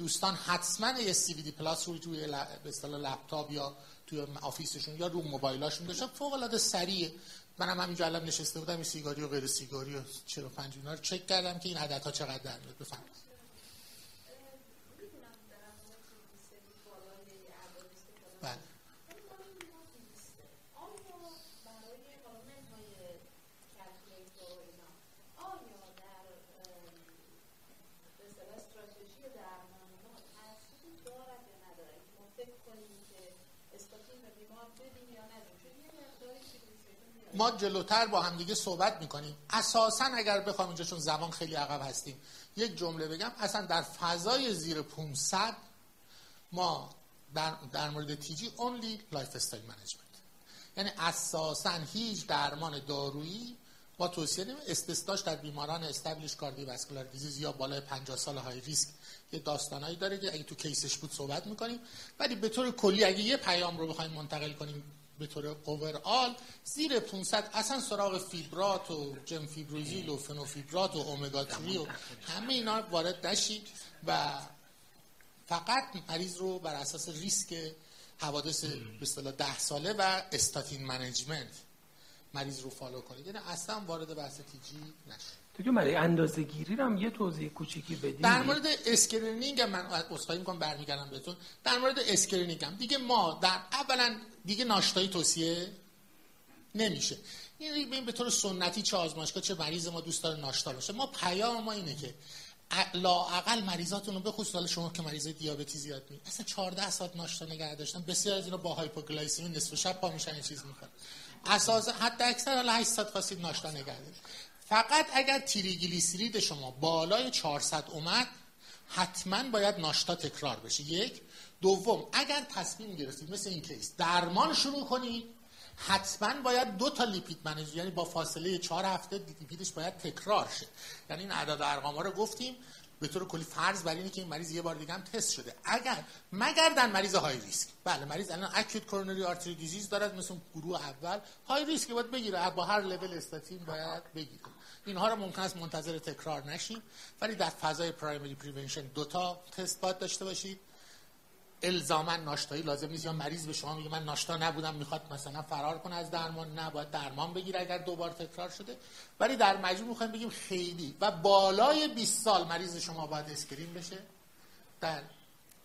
دوستان حتما یه سی دی پلاس رو توی به اصطلاح لپتاپ یا توی آفیسشون یا رو موبایلاشون داشتن. فوق العاده سریعه منم همینجا الان نشسته بودم این سیگاری و غیر سیگاری و 45 اینا رو چک کردم که این عددها چقدر در میاد. بفرمایید بله ما جلوتر با هم دیگه صحبت می‌کنیم. اساسا اگر بخوام اینجا چون زمان خیلی عقب هستیم. یک جمله بگم اصلا در فضای زیر 500 ما در, در مورد TG only lifestyle management یعنی اساسا هیچ درمان دارویی ما توصیه نمی استثناش در بیماران established cardiovascular disease یا بالای 50 سال high risk یه داستانایی داره که اگه تو case ش بود صحبت می‌کنیم. ولی به طور کلی اگه یه پیام رو بخوایم منتقل کنیم به طور overall زیر 500 اصلا سراغ فیبرات و جم فیبروزیل و فنوفیبرات و اومگا 3 و همه اینا وارد نشید و فقط مریض رو بر اساس ریسک حوادث به اصطلاح 10 ساله و استاتین management مریض رو follow کنید. یعنی اصلا وارد بحث TG نشید. که برای اندازه گیری هم یه توضیح کوچیکی بدیم در مورد screening من عذرخواهی می‌کنم برمیگردم بهتون. در مورد screening هم. دیگه ما در اولا دیگه ناشتایی توصیه نمیشه. این به طور سنتی چه آزمایشگاه چه مریض ما دوست داره ناشتا باشه. ما پیام ما اینه که لااقل مریضاتون رو بخصوص حال شما که مریض دیابتی زیاد می اصلا 14 ساعت ناشتا نگه داشتن. بسیار از اینا با hypoglycemia نصف شب پا میشن چیز می‌کنن. اساس حتی اکثر حالا 8 ساعت خواستید ناشتا نگه فقط اگر تریگلیسیرید شما بالای 400 اومد حتما باید ناشتا تکرار بشه. یک. دوم اگر تصمیم گرفتید مثل این کیس درمان شروع کنید حتما باید دو تا lipid manage یعنی با فاصله چهار هفته لیپیدش باید تکرار شه. یعنی این عدد ارقام رو گفتیم به طور کلی فرض بر اینه که این مریض یه بار دیگه هم تست شده. اگر مگر در مریض high risk. بله مریض الان acute coronary artery disease دارد مثل گروه اول. high risk باید بگیره. با هر لول استاتین باید بگیره. اینها رو ممکن است منتظر تکرار نشیم ولی در فضای primary prevention دو تا تست باید داشته باشید. الزاما ناشتایی لازم نیست. یا مریض به شما میگه من ناشتا نبودم می‌خواد مثلا فرار کنه از درمان. نه باید درمان بگیره اگر دوبار تکرار شده. ولی در مجموع می‌خوایم بگیم خیلی و بالای 20 سال مریض شما باید screen بشه. در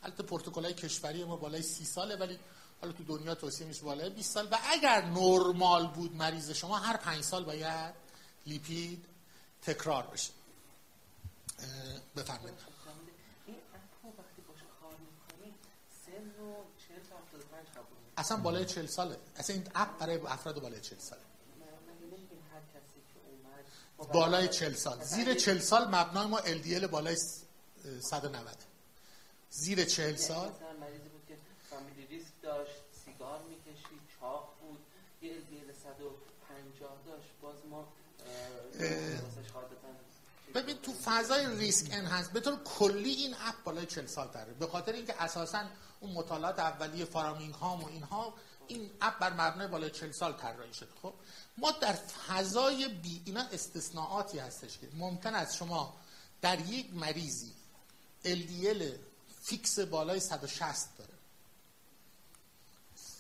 البته پروتکلای کشوری ما بالای 30 ساله ولی حالا تو دنیا توصیه میشه بالای 20 سال. و اگر نرمال بود مریض شما هر 5 سال باید لیپید تکرار بشه. بفرمایید. اصلا بالای 40 ساله. اصلا این اپ برای افراد بالای 40 ساله. بالای 40 سال. زیر 40 سال مبنای ما LDL بالای 190 زیر 40 سال مریضی بود که فامیلی ریسک داشت سیگار می‌کشید چاق بود یه LDL 150 داشت. باز ما ببین تو فضای risk enhance به طور کلی این app بالای 40 سال تره. به خاطر اینکه اساسا اون مطالعات اولیه فرامینگهام و اینها این app بر مبنای بالای 40 سال طراحی شده. خب ما در فضای بی اینا استثناءاتی هستش که ممکن است شما در یک مریضی LDL fix بالای 160 داره.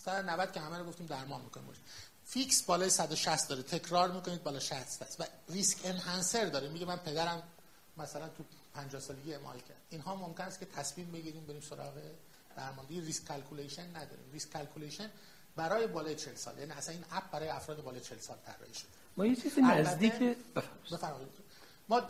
190 که همه رو گفتیم درمان می‌کنیم. فیکس بالای 160 داره. تکرار می‌کنید بالا 60 است و risk enhancer داره. میگه من پدرم مثلا تو 50 سالگی MI کرد. اینها ممکن است که تصمیم بگیریم بریم سراغ درمان risk calculation نداریم. risk calculation برای بالای 40 سال. یعنی اصلا این اپ برای افراد بالای 40 سال طراحی شده. ما یه چیزی نزدیک بفرمایید. ما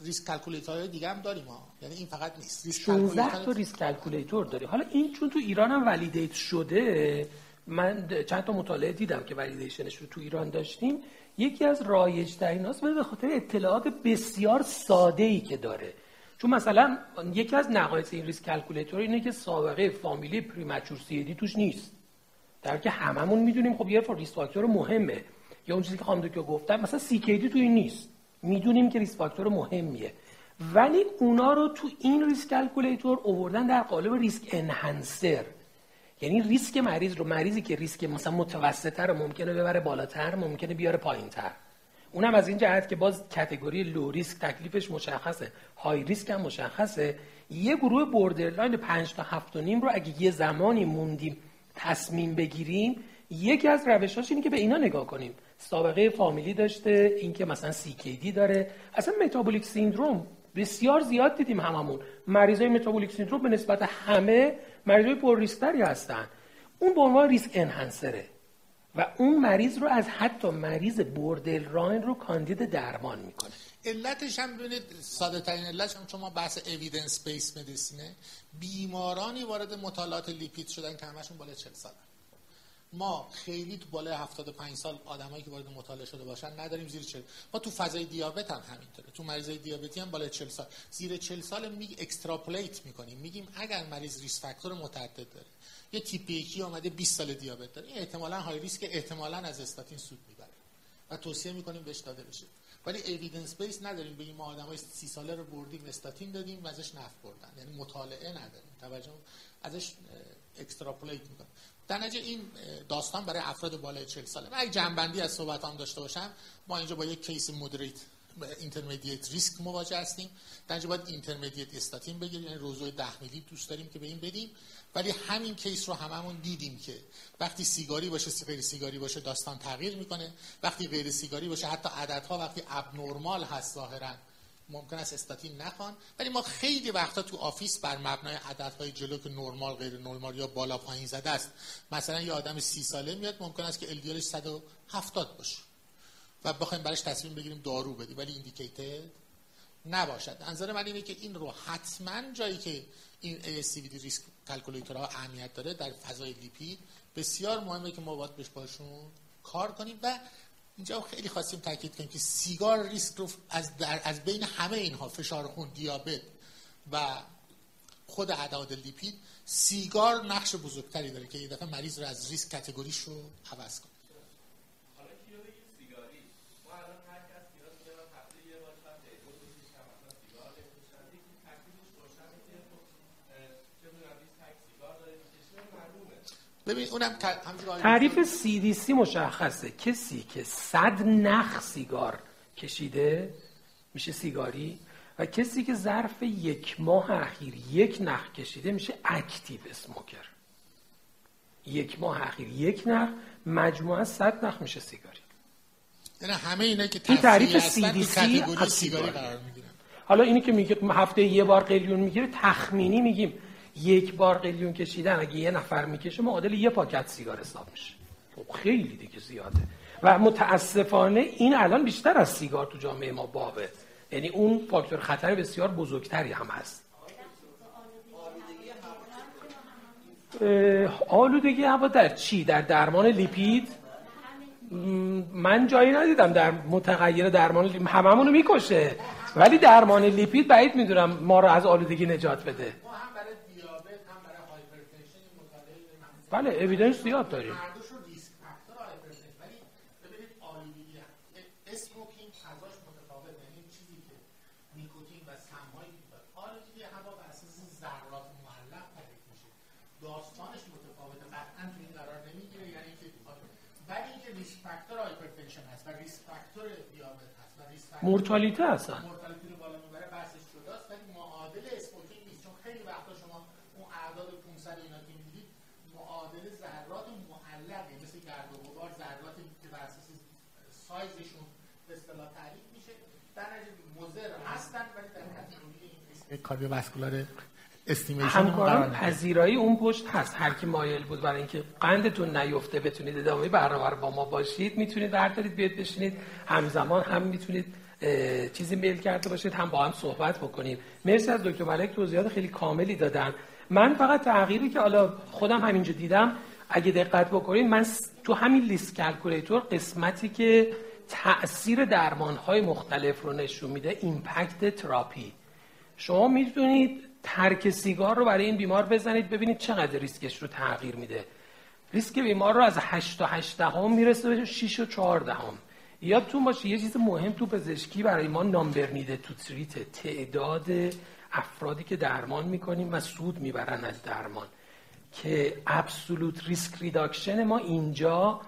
risk calculator دیگه هم داریم ها یعنی این فقط نیست. ریسک 16 تا risk calculator داری حالا این چون تو ایران هم validate شده من چند تا مطالعه دیدم که validation ش رو تو ایران داشتیم. یکی از رایج ترین به خاطر اطلاعات بسیار ساده ای که داره. چون مثلا یکی از نقایص این risk calculator اینه که سابقه فامیلی premature CAD توش نیست. در که هممون می‌دونیم خب یه risk factor مهمه. یا اون چیزی که خانم دکتر گفتم مثلا CKD تو این نیست. می‌دونیم که risk factor مهمیه. ولی اونا رو تو این risk calculator آوردن در قالب risk enhancer یعنی ریسک مریض رو مریضی که ریسک مثلا متوسطه رو ممکنه ببره بالاتر ممکنه بیاره پایینتر. اونم از این جهت که باز category low risk تکلیفش مشخصه. high risk هم مشخصه. یه گروه borderline 5 تا 7 نیم رو اگه یه زمانی موندیم تصمیم بگیریم یکی از روشاش اینه که به اینا نگاه کنیم. سابقه فامیلی داشته اینکه مثلا CKD داره. اصلا metabolic syndrome بسیار زیاد دیدیم هممون. مریضای metabolic syndrome به نسبت همه مریضای پر ریسکتری هستن. اون به عنوان risk enhancer ه. و اون مریض رو از حتی مریض borderline رو کاندید درمان می‌کنه. علتش هم ببینید ساده ترین علتش هم چون ما بحث evidence based medicine ه بیمارانی وارد مطالعات لیپید شدن که همشون بالای 40 سال ما خیلی تو بالای 75 سال آدمایی که وارد مطالعه شده باشن نداریم زیر 40 ما تو فضای دیابت هم همینطوره. تو مریضای دیابتی هم بالای 40 سال. زیر 40 سال ما extrapolate می‌کنیم. میگیم اگر مریض risk factor متعدد داره یه تیپ یکی اومده 20 سال دیابت داره این احتمالاً high risk احتمالاً از استاتین سود می‌بره. و توصیه می‌کنیم بهش داده بشه. ولی evidence base نداریم. بگیم ما آدمای 30 ساله رو بردیم استاتین دادیم و ازش نفع بردن. یعنی مطالعه نداریم. توجه ازش extrapolate می‌کنیم. در نتیجه این داستان برای افراد بالای 40 ساله. من یک جمع‌بندی از صحبت هم داشته باشم ما اینجا با یک case moderate intermediate risk مواجه هستیم. در اینجا باید intermediate استاتین بگیریم یعنی روزوا 10 میلی دوست داریم که به این بدیم. ولی همین case رو هممون دیدیم که وقتی سیگاری باشه غیر سیگاری باشه داستان تغییر می‌کنه. وقتی غیر سیگاری باشه حتی عددها وقتی abnormal هست ظاهرا ممکن است استاتین نخوان ولی ما خیلی وقتا تو office بر مبنای عددهای جلو که نرمال غیر نرمال یا بالا پایین زده است. مثلا یه آدم سی ساله میاد ممکن است که LDL ش 170 باشه. و بخوایم براش تصمیم بگیریم دارو بدیم ولی indicated نباشد. نظر من اینه که این رو حتما جایی که این ASCVD risk calculator ها اهمیت داره در فضای لیپید بسیار مهمه که ما باید بهش باشون کار کنیم و اینجا خیلی خواستیم تاکید کنیم که سیگار ریسک رو از, در از بین همه اینها فشار خون دیابت و خود اعداد لیپید سیگار نقش بزرگتری داره که یه دفعه مریض رو از ریسک کتگوریش رو عوض کنه. ببین اونم تعریف CDC مشخصه. کسی که صد نخ سیگار کشیده میشه سیگاری و کسی که ظرف یک ماه اخیر یک نخ کشیده میشه اکتیو اسموکر یک ماه اخیر یک نخ مجموعه صد نخ میشه سیگاری. یعنی همه اینا که این تعریف CDC سیگاری قرار می‌گیرن. حالا اینی که میگه هفته یه بار قلیون می‌گیره تخمینی میگیم. یک بار قلیون کشیدن اگه یه نفر می‌کشه معادل یه پاکت سیگار حساب میشه. خب خیلی دیگه زیاده. و متاسفانه این الان بیشتر از سیگار تو جامعه ما بابه یعنی اون فاکتور خطر بسیار بزرگتری هم هست. آلودگی هوا در چی؟ در درمان لیپید؟ من جایی ندیدم در متغیر درمان لیپید هممونو می‌کشه. ولی درمان لیپید بعید می‌دونم ما رو از آلودگی نجات بده. بله evidence زیاد داریم. smoking فضاش متفاوت یعنی چیزی که نیکوتین و سمهایی که آلودگی هوا بر اساس ذرات معلق تعریف میشه داستانش متفاوته قطعا تو این قرار نمی‌گیره یعنی که ولی اینکه risk factor hypertension هست و risk factor دیابت هست و risk factor مورتالیته هستن مورتالیته رو بالا می‌بره بحثش جداست ولی معادل smoking نیست چون خیلی وقتا شما اون اعداد 500 اینا که معادل ذرات معلقه مثل گرد و غبار ذراتی که بر اساس سایزشون به اصطلاح تعریف میشه در نتیجه مضر هستن ولی در کاردیوواسکولار همکاران پذیرایی اون پشت هست. هر کی مایل بود برای اینکه قندتون نیفته بتونید ادامه برنامه با ما باشید. می‌تونید بردارید بیاد بشینید. همزمان هم می‌تونید چیزی میل کرده باشید هم با هم صحبت بکنیم. مرسی از دکتر ملک توضیحات خیلی کاملی دادن. من فقط تغییری که حالا خودم همینجا دیدم اگه دقت بکنید من تو همین لیست calculator قسمتی که تاثیر درمان های مختلف رو نشون میده impact therapy. شما می‌تونید ترک سیگار رو برای این بیمار بزنید ببینید چقدر ریسکش رو تغییر میده. ریسک بیمار رو از 8 تا 8 دهم می‌رسه به 6 و 4 دهم یادتون باشه یه چیز مهم تو پزشکی برای ما number needed to treat. تعداد افرادی که درمان می‌کنیم و سود می‌برن از درمان. که absolute risk reduction ما اینجا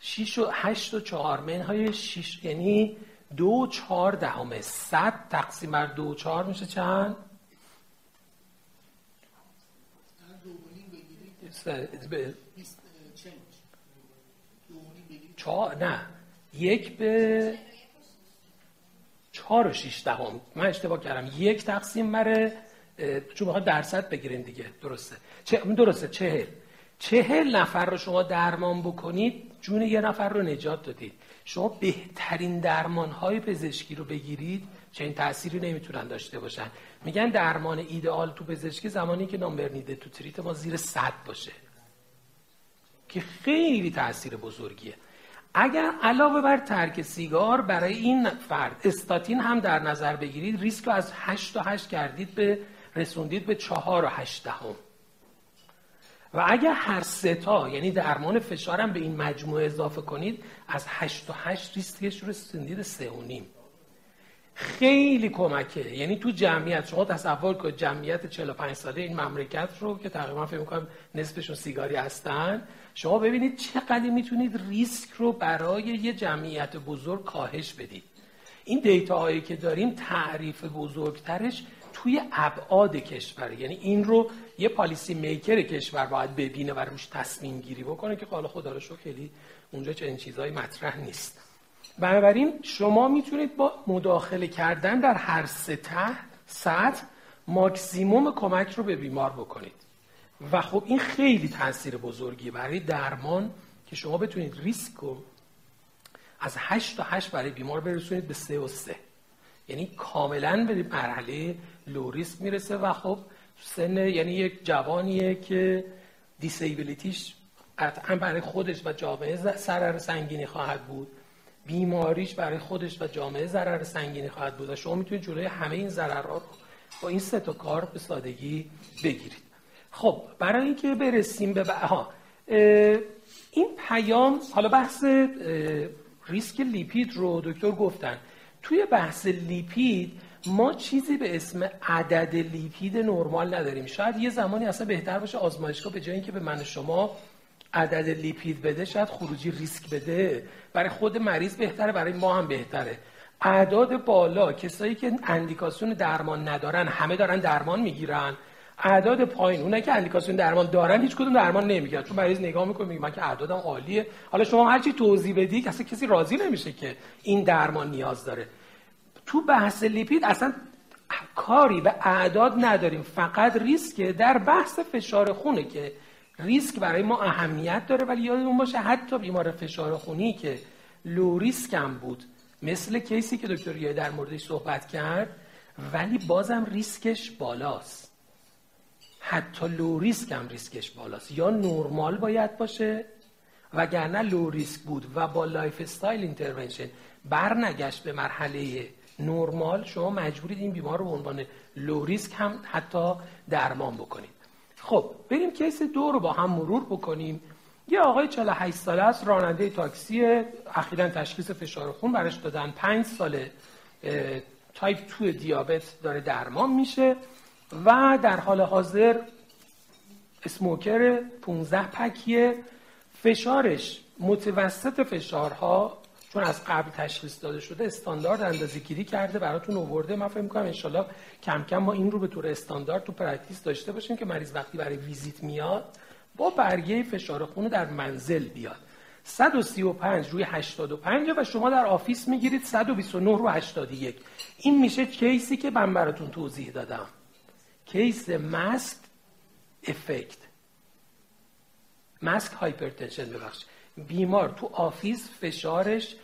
6 و 8 و 4 منهای 6 یعنی دو چهار دهمه صد تقسیم بر دو چهار میشه چند؟ چهار نه. یک به چهار و شیش دهم. من اشتباه کردم. یک تقسیم بر چون بخواد درصد بگیرین دیگه. درسته. چه درسته. چهل. چهل نفر رو شما درمان بکنید جون یه نفر رو نجات دادید. شما بهترین درمان های پزشکی رو بگیرید چه تأثیری نمی‌تونن داشته باشن. میگن درمان ایدئال تو پزشکی زمانی که نامبر نیده تو تریت ما زیر صد باشه. که خیلی تاثیر بزرگیه. اگر علاوه بر ترک سیگار برای این فرد استاتین هم در نظر بگیرید ریسک رو از 8 تا 8 کردید به رسوندید به 4 و 8 دهم. و اگر هر سه تا یعنی درمان فشارم به این مجموعه اضافه کنید از 8 تا 8 ریسکش رو رسوندید 3 و نیم. خیلی کمکه. یعنی تو جمعیت شما تصور کنید جمعیت 45 ساله این مملکت رو که تقریبا فکر می‌کنم نصفشون سیگاری هستن شما ببینید چقدر می‌تونید ریسک رو برای یه جمعیت بزرگ کاهش بدید. این دیتا هایی که داریم تعریف بزرگترش توی ابعاد کشور. یعنی این رو یه پالیسی میکر کشور باید ببینه و روش تصمیم گیری بکنه که حالا خدا رو خیلی اونجا چنین چیزهایی مطرح نیست. بنابراین شما می‌تونید با مداخله کردن در هر سطح سطح ماکسیموم کمک رو به بیمار بکنید. و خب این خیلی تاثیر بزرگی برای درمان که شما بتونید ریسک رو از 8 تا 8 برای بیمار برسونید به 3 و 3 یعنی کاملا به مرحله لو ریسک می‌رسه و خب سن یعنی یک جوانیه که دیسیبیلیتیش قطعا برای خودش و جامعه ضرر سنگینی خواهد بود. بیماریش برای خودش و جامعه ضرر سنگینی خواهد بود. و شما می‌تونید جلوی همه این ضررها رو با این سه تا کار به سادگی بگیرید. خب برای اینکه برسیم به ها این پیام حالا بحث ریسک لیپید رو دکتر گفتن. توی بحث لیپید ما چیزی به اسم عدد لیپید نرمال نداریم. شاید یه زمانی اصلا بهتر باشه آزمایشگاه به جای اینکه به من شما عدد لیپید بده شاید خروجی ریسک بده. برای خود مریض بهتره برای ما هم بهتره. اعداد بالا کسایی که اندیکاسیون درمان ندارن همه دارن درمان می‌گیرن. اعداد پایین اونایی که اندیکاسیون درمان دارن هیچ کدوم درمان نمی‌گیرن. چون مریض نگاه می‌کنه میگه من که اعدادم عالیه. حالا شما هر چی توضیح بدی اصلا کسی راضی نمیشه که این درمان نیاز داره. تو بحث لیپید اصلا کاری به اعداد نداریم. فقط ریسک در بحث فشار خونه که ریسک برای ما اهمیت داره ولی یادمون باشه حتی بیمار فشار خونی که low risk هم بود. مثل case ی که دکتر در موردش صحبت کرد ولی بازم ریسکش بالاست. حتی low risk هم ریسکش بالاست. یا نرمال باید باشه وگرنه low risk بود و با lifestyle intervention برنگشت به مرحله نرمال شما مجبورید این بیمار رو به عنوان low risk هم حتی درمان بکنید. خب بریم case دو رو با هم مرور بکنیم. یه آقای 48 ساله است راننده تاکسی اخیرا تشخیص فشار خون براش دادن. 5 ساله تایپ 2 دیابت داره درمان میشه و در حال حاضر smoker 15 pack یه. فشارش متوسط فشارها چون از قبل تشخیص داده شده استاندارد اندازه گیری کرده براتون آورده. من فکر می‌کنم ان کم کم ما این رو به طور استاندارد تو practice داشته باشیم که مریض وقتی برای ویزیت میاد با برگه فشار خون در منزل بیاد. 135 روی 85 و شما در office می‌گیرید 129 رو 81 این میشه case ی که من براتون توضیح دادم. case masked effect. masked hypertension ببخشید. بیمار تو office فشارش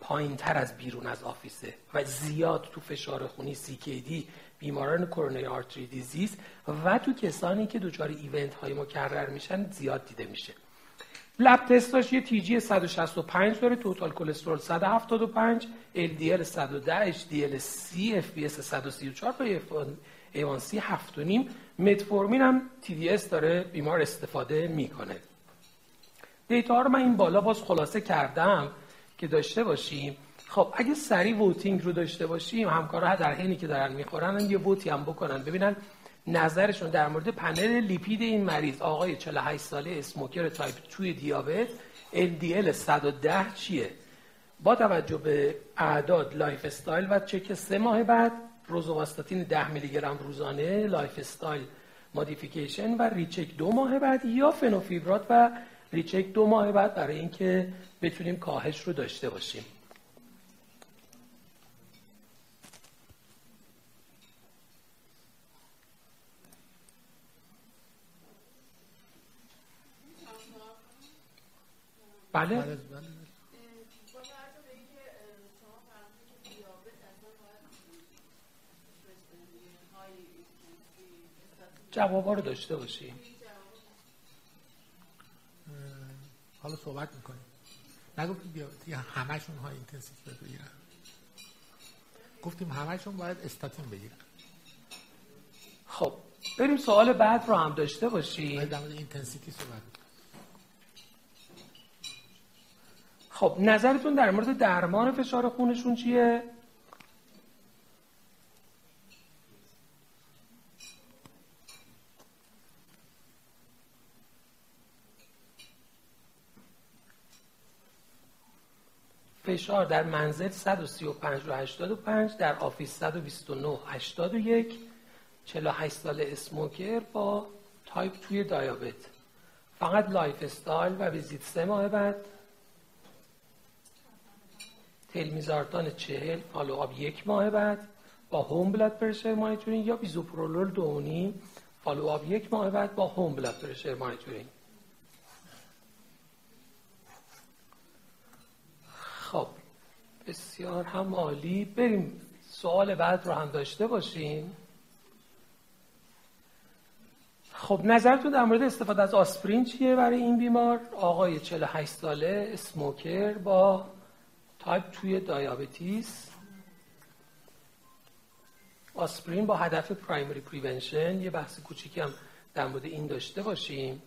پایین تر از بیرون از آفیسه و زیاد تو فشار خونی دی بیماران کرونری آرتری دیزیز و تو کسانی که دچار ایونت های مکرر میشن زیاد دیده میشه. لب تستاش یه تیجی 165 داره توتال کلسترول 175 LDL 110 HDL C FBS 134 و A1C 7.5 متفورمین هم TDS داره بیمار استفاده می‌کنه. data رو من این بالا باز خلاصه کردم که داشته باشیم. خب اگه سریع voting رو داشته باشیم همکارا در حینی که دارن می‌خورن یه vote ی هم بکنن. ببینن نظرشون در مورد panel lipid این مریض. آقای 48 ساله smoker type two دیابت LDL 110 چیه؟ با توجه به اعداد lifestyle و چک سه ماه بعد روزوواستاتین 10 میلی گرم روزانه lifestyle مودیفیکیشن و ریچک دو ماه بعد یا فنوفیبرات و ریچک دو ماه بعد برای اینکه بتونیم کاهش رو داشته باشیم. بله, بله. جوابا رو داشته باشیم. حالا صحبت می‌کنیم. نگفتیم بیا همشون high intensity بگیرن. گفتیم همشون باید استاتین بگیرن. خب بریم سوال بعد رو هم داشته باشیم. در مورد intensity صحبت خب نظرتون در مورد درمان فشار خونشون چیه؟ فشار در منزل 135 و 85 در office 129 81 48 سال smoker با type two diabetes فقط lifestyle و ویزیت سه ماه بعد. تلمیسارتان چهل follow-up یک ماه بعد. با home blood pressure monitoring یا بیزوپرولول دو و نیم follow-up یک ماه بعد با home blood pressure monitoring خب بسیار هم عالی. بریم سوال بعد رو هم داشته باشیم. خب نظرتون در مورد استفاده از آسپرین چیه برای این بیمار؟ آقای 48 ساله smoker با type two diabetes آسپرین با هدف primary prevention یه بحث کوچیکی هم در مورد این داشته باشیم.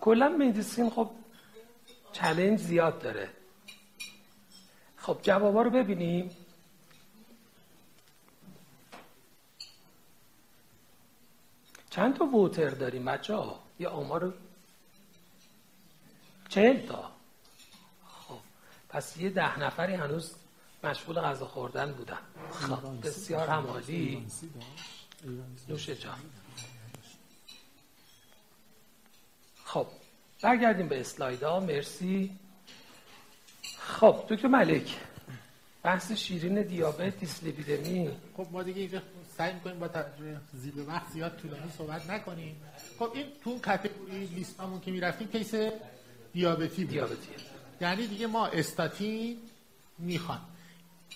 کلا مدیسین خب چلنج زیاد داره. خب جوابا رو ببینیم. چند تا ووتر داریم بچه ها؟ یه آمار چهل تا. خب پس یه ده نفری هنوز مشغول غذا خوردن بودن. خب بسیار همالی نوش جان. خب برگردیم به اسلایدا مرسی. خب دکتر ملک بحث شیرین دیابت دیسلیپیدمی. خب ما دیگه اینجا سعی می‌کنیم با توجه زیب وقت زیاد طولانی صحبت نکنیم. خب این تو اون کاتگوری لیستامون که می‌رفتیم کیس دیابتی بود. دیابتی. یعنی دیگه ما استاتین می‌خوان.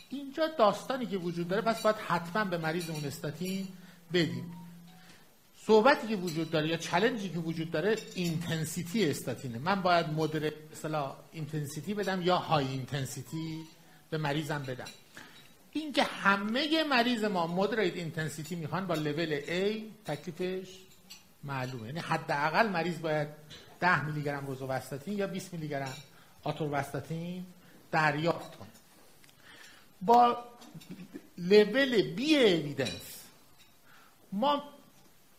اینجا داستانی که وجود داره پس باید حتما به مریض اون استاتین بدیم. صحبتی که وجود داره یا challenge ی که وجود داره intensity استاتینه. من باید moderate مثلا intensity بدم یا high intensity به مریضم بدم. اینکه همه مریض ما moderate intensity می‌خوان با لول A تکلیفش معلومه. یعنی حداقل مریض باید 10 میلی گرم روزوواستاتین یا 20 میلی گرم آتورواستاتین دریافت کنه. با level B evidence ما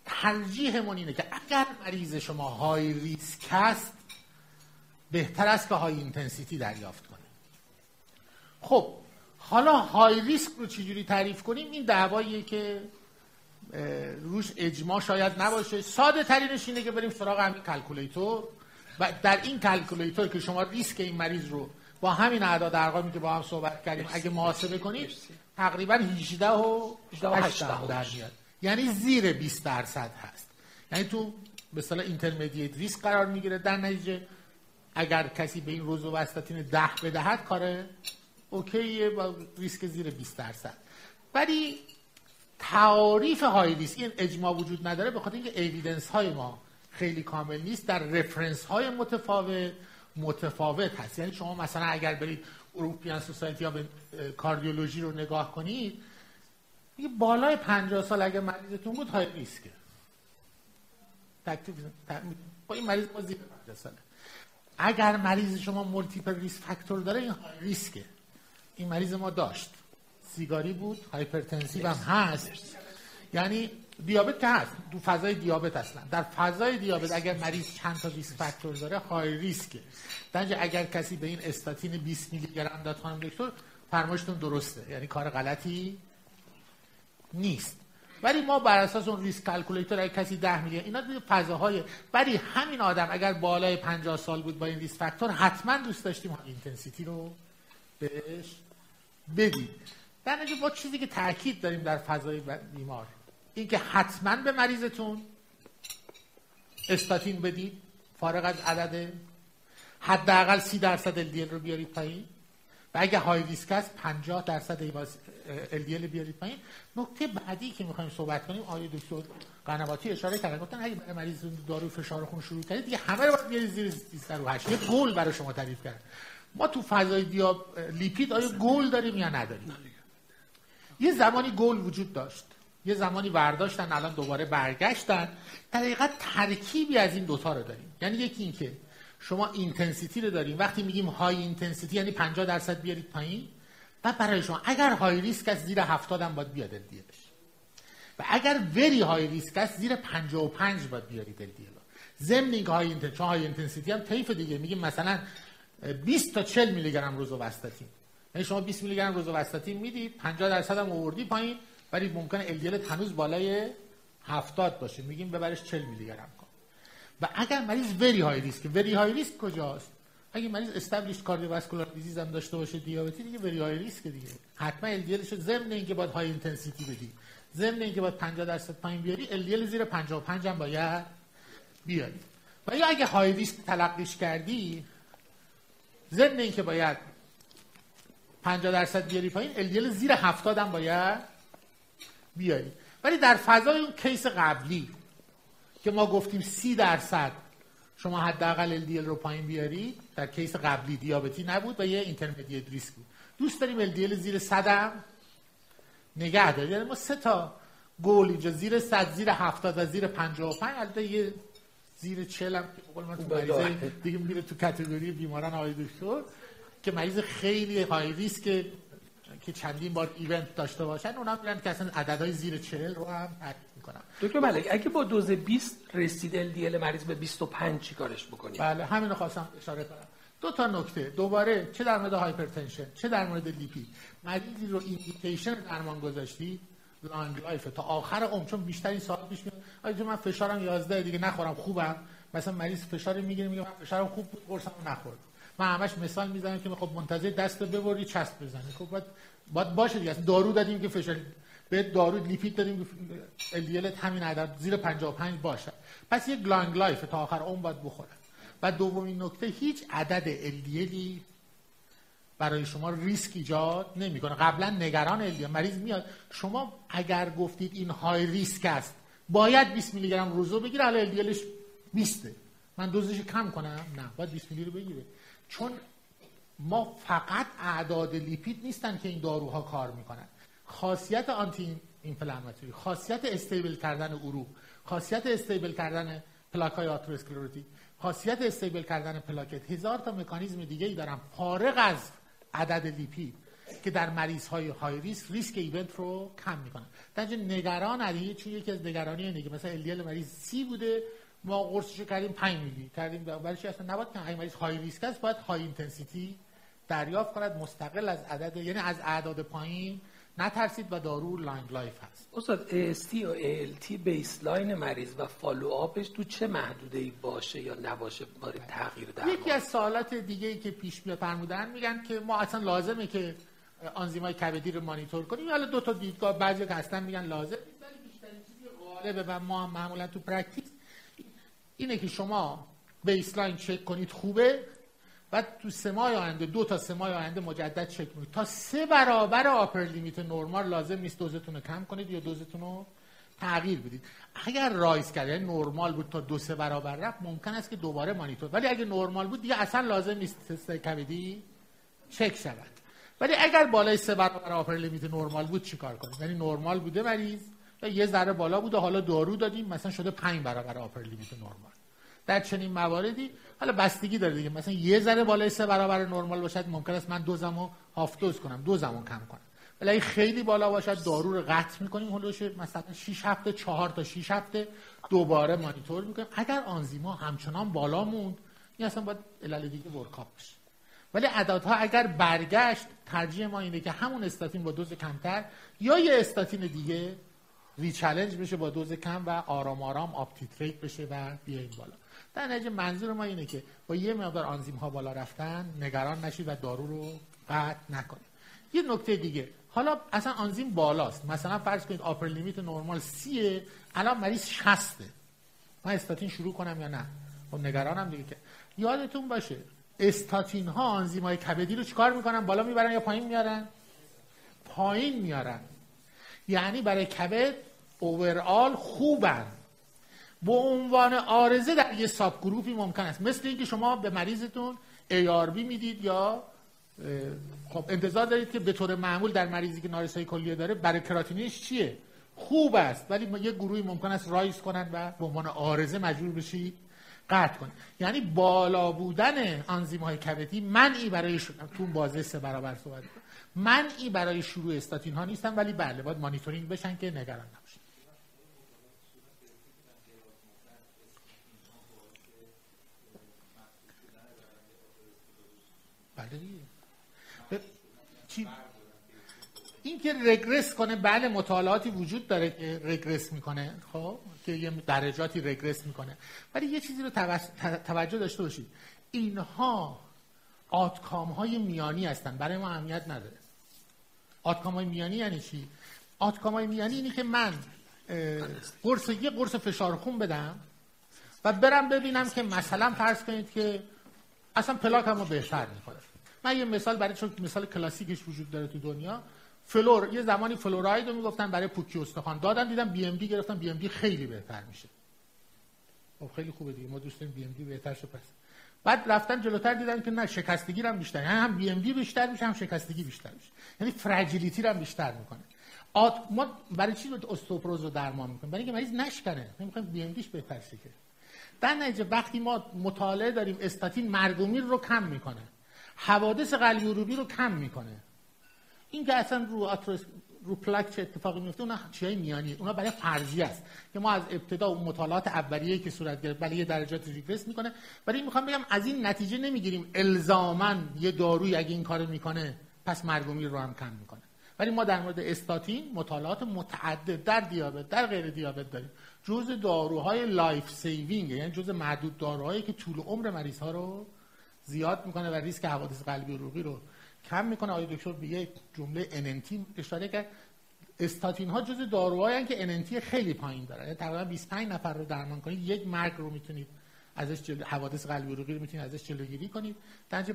ترجیحمون اینه که اگر مریض شما high risk هست بهتر است که high intensity دریافت کنه. خب حالا high risk رو چجوری تعریف کنیم؟ این دعواییه که روش اجماع شاید نباشه. ساده ترینش اینه که بریم سراغ همین calculator. و در این calculator که شما ریسک این مریض رو با همین اعداد ارقامی که با هم صحبت کردیم اگه محاسبه کنید تقریبا 18 و 8 در میاد. یعنی زیر 20 درصد هست. یعنی تو به اصطلاح intermediate risk قرار می‌گیره در نتیجه. اگر کسی به این روزوواستاتین ده بدهد کار okay ه با ریسک زیر 20 درصد. ولی تعاریف high risk این اجماع وجود نداره به خاطر اینکه evidence های ما خیلی کامل نیست در reference های متفاوت متفاوت هست. یعنی شما مثلا اگر برید European Society یا به Cardiology رو نگاه کنید یه بالای 50 سال اگه مریضتون بود high risk ه تکلیف با این مریض با زیر 50 ساله. اگر مریض شما multiple risk factor داره high risk ه این مریض ما داشت. سیگاری بود hypertensive هم هست. یعنی دیابت که هست. تو فضای دیابت اصلا. در فضای دیابت اگر مریض چند تا ریسک فاکتور داره های ریسکه دنج اگر کسی به این استاتین 20 میلی گرم داد خانم دکتر فرمایشتون درسته. یعنی کار غلطی. نیست. ولی ما بر اساس اون ریسک کلکولیتور اگه کسی 10 میلیون اینا دیگه فضاهای ولی همین آدم اگر بالای 50 سال بود با این ریسک فاکتور حتما دوست داشتیم اینتنسیتی رو بهش بدید در نتیجه با چیزی که تاکید داریم در فضای بیمار. اینکه حتما به مریضتون استاتین بدید فارغ از عدد حداقل سی درصد LDL رو بیارید پایین. و اگه های ریسک است 50 درصد LDL بیارید پایین. نکته بعدی که می‌خوایم صحبت کنیم آیه دکتر قنواتی اشاره کردن. گفتن اگه مریض دارو فشار خون شروع کردید دیگه همه رو باید بیارید زیر 308 یه گل برای شما تعریف کرد. ما تو فضای دیابت lipid آیا گل داریم یا نداریم؟ یه زمانی گل وجود داشت. یه زمانی برداشتن الان دوباره برگشتن. در حقیقت ترکیبی از این دوتا رو داریم. یعنی یکی این که شما intensity رو داریم. وقتی میگیم high intensity یعنی 50 درصد بیارید پایین. و برای شما اگر high risk است زیر 70 هم باید بیاد LDL ش و اگر very high risk است زیر 55 باید بیارید LDL ضمن اینکه high intensity چون high intensity هم طیف دیگه. میگیم مثلا 20 تا 40 میلی گرم روزوواستاتین یعنی شما 20 میلی گرم روزوواستاتین می‌دید 50 درصد هم آوردی پایین. ولی ممکنه LDL هنوز بالای 70 باشه. میگیم ببرش 40 میلی گرم و اگر مریض very high risk very high risk کجاست؟ اگه مریض established cardiovascular disease هم داشته باشه دیابتی دیگه very high risk دیگه. حتما LDL شو. ضمن اینکه باید high intensity بدی. ضمن اینکه باید 50 درصد پایین بیاری LDL زیر 55 هم باید بیاری. و یا اگه high risk تلقیش کردی ضمن اینکه باید 50 درصد بیاری پایین LDL زیر 70 هم باید بیاری. ولی در فضای اون case قبلی که ما گفتیم سی درصد شما حداقل LDL رو پایین بیاری در case قبلی دیابتی نبود و یه intermediate risk بود. دوست داریم LDL زیر 100 هم نگه داریم یعنی ما سه تا گل اینجا زیر 100 زیر 70 و زیر 55 البته یه زیر 40 هم که من تو مریض دیگه میره تو کاتگوری بیماران آقای دکتر که مریض خیلی های ریسک که چندین بار ایونت داشته باشن اونا میرن که اصلا عددهای زیر 40 رو هم حد می‌کنن دکتر ملک. اگه با دوز 20 رسید LDL مریض به 25 چیکارش بکنیم؟ بله همین رو خواستم اشاره کنم. دو تا نکته. دوباره چه در مورد hypertension چه در مورد لیپید مریضی رو indication درمان گذاشتی؟ long life. تا آخر عمر چون بیشتر سوال پیش میاد. آقا من فشارم 11 دیگه نخورم خوبم؟ مثلا مریض فشار می‌گیره میگه من فشارم خوب بود قرصم نخورد. من همش مثال می‌زنم که خب منتظر دست ببری چسب بزنی. خب باید باید باشه دیگه دارو دادیم که فشار به دارو لیپید دادیم که LDL همین عدد زیر 55 باشه. پس یک long life تا آخر عمر باید بخوره و دومین نکته هیچ عدد LDL ی برای شما ریسک ایجاد نمی‌کنه. قبلا نگران LDL مریض میاد. شما اگر گفتید این high risk است باید 20 میلی گرم روزو بگیره حالا LDL ش 20 من دوزش کم کنم؟ نه باید 20 میلی رو بگیره. چون ما فقط اعداد لیپید نیستن که این داروها کار می‌کنن. خاصیت anti-inflammatory خاصیت stable کردن عروق خاصیت استیبل کردن پلاک های خاصیت استیبل کردن پلاکت. هزار تا مکانیزم دیگه ای دارن فارغ از عدد لیپید که در مریض های های ریسک ریسک ایونت رو کم می‌کنن. در نگران علیه چون یکی از نگرانی اینه که مثلا الیل مریض سی بوده ما قرصش کردیم 5 میلی. کردیم برای اصلا؟ نباید که مریض های ریسک است باید های اینتنسیتی دریافت کند مستقل از عدد یعنی از اعداد پایین نترسید و دارو long life هست. استاد AST و ALT baseline مریض و follow-up ش تو چه محدوده ای باشه یا نباشه برای تغییر در یکی از سوالات دیگه ای که پیش فرمودن میگن که ما اصلا لازمه که آنزیمای کبدی رو مانیتور کنیم. حالا دو تا دیدگاه بعضی که هستن میگن لازم ولی بیشترین چیزی غالبه و ما هم معمولا تو practice اینه که شما baseline چک کنید خوبه. بعد تو سه ماه آینده دو تا سه ماه آینده مجدد چک کنید تا سه برابر upper limit normal لازم نیست دوزتون رو کم کنید یا دوزتون رو تغییر بدید. اگر رایز کرد یعنی نرمال بود تا دو سه برابر رفت ممکن است که دوباره مانیتور. ولی اگه نرمال بود دیگه اصلا لازم نیست تست کبدی چک شود. ولی اگر بالای سه برابر آپر لیمیت نرمال بود چیکار کنید یعنی نرمال بوده مریض و یه ذره بالا بوده حالا دارو دادیم مثلا شده 5 برابر آپر لیمیت نرمال. در چنین مواردی حالا بستگی داره دیگه. مثلا یه ذره بالای سه برابر نرمال باشد ممکن است من دوزمو هاف دوز کنم دوزمو کم کنم. ولی خیلی بالا باشد دارو رو قطع می‌کنیم hold ش مثلا 6 هفته 4 تا 6 هفته دوباره مانیتور می‌کنیم. اگر آنزیما همچنان بالا موند این اصلا باید علل دیگه workup بشه. ولی عددها اگر برگشت ترجیح ما اینه که همون استاتین با دوز کمتر یا یه استاتین دیگه rechallenge بشه با دوز کم و آرام آرام up-titrate بشه و بیاین بالا. در نتیجه منظور ما اینه که با یه مقدار آنزیم ها بالا رفتن نگران نشید و دارو رو قطع نکنید. یه نکته دیگه حالا اصلا آنزیم بالاست. مثلا فرض کنید آپر لیمیت نرمال سیه الان مریض شسته. من استاتین شروع کنم یا نه؟ خب نگرانم دیگه که. یادتون باشه استاتین ها آنزیم های کبدی رو چیکار می‌کنن؟ بالا می‌برن یا پایین میارن پایین میارن یعنی برای کبد اوورال خوبن. به عنوان آرزه در یه ساب گروپی ممکن است. مثل اینکه شما به مریضتون ARB می‌دید یا خب انتظار دارید که به طور معمول در مریضی که نارسایی کلیه داره برای کراتینیش چیه؟ خوب است ولی یه گروهی ممکن است رایز کنند و به عنوان آرزه مجبور بشید قطع کنید. یعنی بالا بودن آنزیم های کبدی منعی برای ش... تو بازه سه برابر صحبت منعی برای شروع استاتین ها نیستن ولی بله باید مانیتورینگ بشن که نگران بله چی؟ این که رگرس کنه بله مطالعاتی وجود داره که رگرس می‌کنه خب؟ که یه درجاتی رگرس می‌کنه. ولی یه چیزی رو توجه داشته باشید. اینها آتکام های میانی هستن. برای ما اهمیت نداره. آتکام های میانی یعنی چی؟ آتکام های میانی اینی که من قرص یه قرص فشار خون بدم و برم ببینم که مثلا فرض کنید که اصلا پلاک هم رو بهتر می‌کنه من یه مثال برای چون مثال کلاسیکش وجود داره تو دنیا. فلور یه زمانی فلوراید رو می‌گفتن برای پوکی استخوان. دادن دیدم BMD گرفتن. BMD خیلی بهتر میشه. خب خیلی خوبه دیگه. ما دوست داریم BMD بهتر شه پس. بعد رفتن جلوتر دیدن که نه شکستگی هم بیشتر. یعنی هم BMD بیشتر میشه هم شکستگی بیشتر میشه. یعنی fragility هم بیشتر می‌کنه. آت... ما برای چی استئوپروز رو درمان می‌کنیم؟ برای اینکه مریض نشکنه. می‌خوایم BMD ش بهتر شه در نتیجه وقتی ما مطالعه داریم استاتین مرگومیر رو کم می‌کنه. حوادث قلبی رو کم می‌کنه. این که اصلا رو آتروس رو پلاک چه اتفاقی میفته اونا چیای میانی. اونا برای فرضی است که ما از ابتدا اون مطالعات اولیه‌ای که صورت گرفت برای یه درجات ریگرس می‌کنه. ولی می‌خوام بگم از این نتیجه نمی‌گیریم الزاما یه داروی اگه این کارو می‌کنه پس مرگومی رو هم کم می‌کنه. ولی ما در مورد استاتین مطالعات متعدد در دیابت در غیر دیابت داریم. جز داروهای life saving یعنی جز معدود داروهایی که طول عمر مریض ها رو زیاد می‌کنه و ریسک حوادث قلبی عروقی رو کم می‌کنه. آقای دکتر به یک جمله NNT اشاره کرد. استاتین ها جز داروهایی که NNT خیلی پایین داره یعنی تقریبا 25 نفر رو درمان کنید. یک مرگ رو می‌تونید ازش جل... حوادث قلبی عروقی رو می‌تونید ازش جلوگیری کنید. در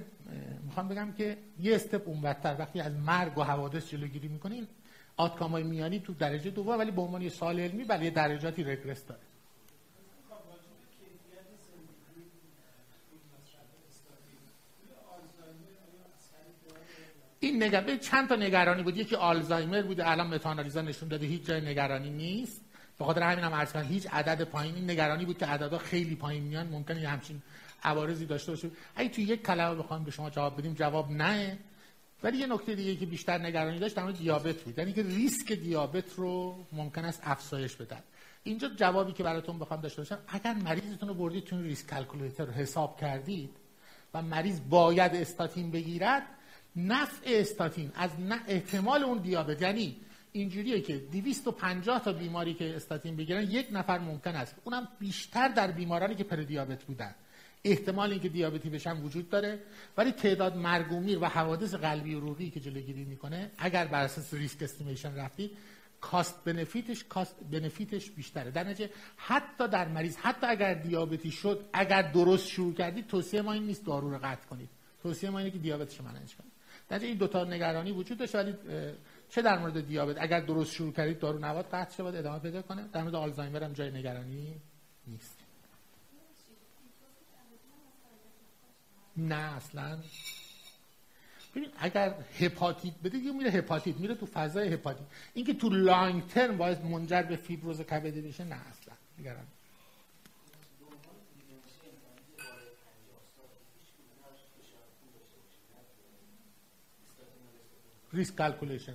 می‌خوام بگم که یه step اونورتر. وقتی از مرگ و حوادث جلوگیری می‌کنید آتکام میانی تو درجه دوم ولی به عنوان سال علمی برای درجاتی رگرس داره. این نگرانی چند تا نگرانی بود؟ یکی آلزایمر بوده الان متانالیزا نشون داده هیچ جای نگرانی نیست. به خاطر همین هم عرض هیچ عدد پایین این نگرانی بود که عددا خیلی پایین میان ممکنه یه همچین عوارضی داشته باشه. اگه تو یک کلمه بخوام به شما جواب بدیم جواب نه. ولی یه نکته دیگه که بیشتر نگرانی داشت در دیابت بود. یعنی که ریسک دیابت رو ممکن است افزایش بدن اینجا جوابی که براتون بخوام داشته باشم اگر مریضتون رو بردید تو ریسک کلکولیتر رو حساب کردید و مریض باید استاتین بگیرد نفع استاتین از احتمال اون دیابت. یعنی اینجوریه که 250 تا بیماری که استاتین بگیرن یک نفر ممکن است. اونم بیشتر در بیمارانی که پردیابت بودن. احتمال اینکه دیابتی بشن وجود داره. ولی تعداد مرگومیر و حوادث قلبی و که جلوگیری می‌کنه اگر بر اساس ریسک استیمیشن رفتید کاست بنفیتش کاست بنفیتش بیشتره. در نتیجه حتی در مریض حتی اگر دیابتی شد اگر درست شروع کردید توصیه ما این نیست دارو رو قطع کنید. توصیه ما اینه که دیابتش منیج کنید. در این دوتا نگرانی وجود داشت ولی چه در مورد دیابت؟ اگر درست شروع کردید دارو نواد قطع شه باید ادامه پیدا کنه. در مورد آلزایمر هم جای نگرانی نیست. نه اصلا. ببین اگر هپاتیت بده یه میره هپاتیت میره تو فضای هپاتیت. اینکه تو long term باید منجر به فیبروز کبدی بشه نه اصلا. نگران risk calculation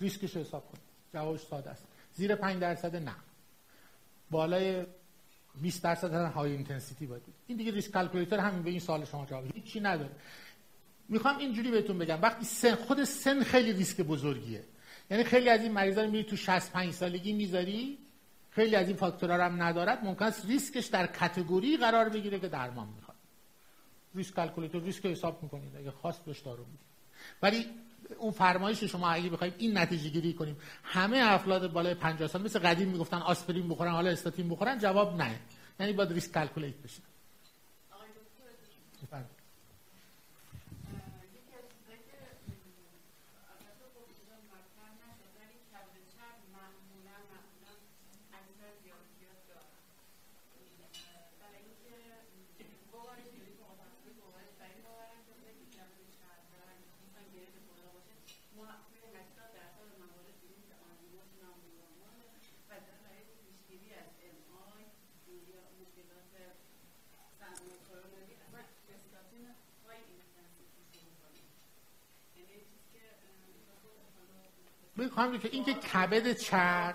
ریسکش حساب کنید جوابش ساده است. زیر 5 درصد نه. بالای 20 درصد هم high intensity باید این دیگه risk calculator همین به این سال شما جواب هیچی نداره. می‌خوام اینجوری بهتون بگم. وقتی سن خود سن خیلی ریسک بزرگیه. یعنی خیلی از این مریضا رو میری تو 65 سالگی می‌ذاری. خیلی از این فاکتورها رو هم ندارد. ممکن است ریسکش در category قرار بگیره که درمان می‌خواد. risk calculator ریسک حساب می‌کنید. اگه خواست بهش دارو ولی اون فرمایش شما اگه بخوایم این نتیجه گیری کنیم. همه افراد بالای 50 سال مثل قدیم می‌گفتن آسپرین بخورن حالا استاتین بخورن جواب نه. یعنی باید ریسک کلکولیت بشه. می‌خوام که اینکه کبد چرب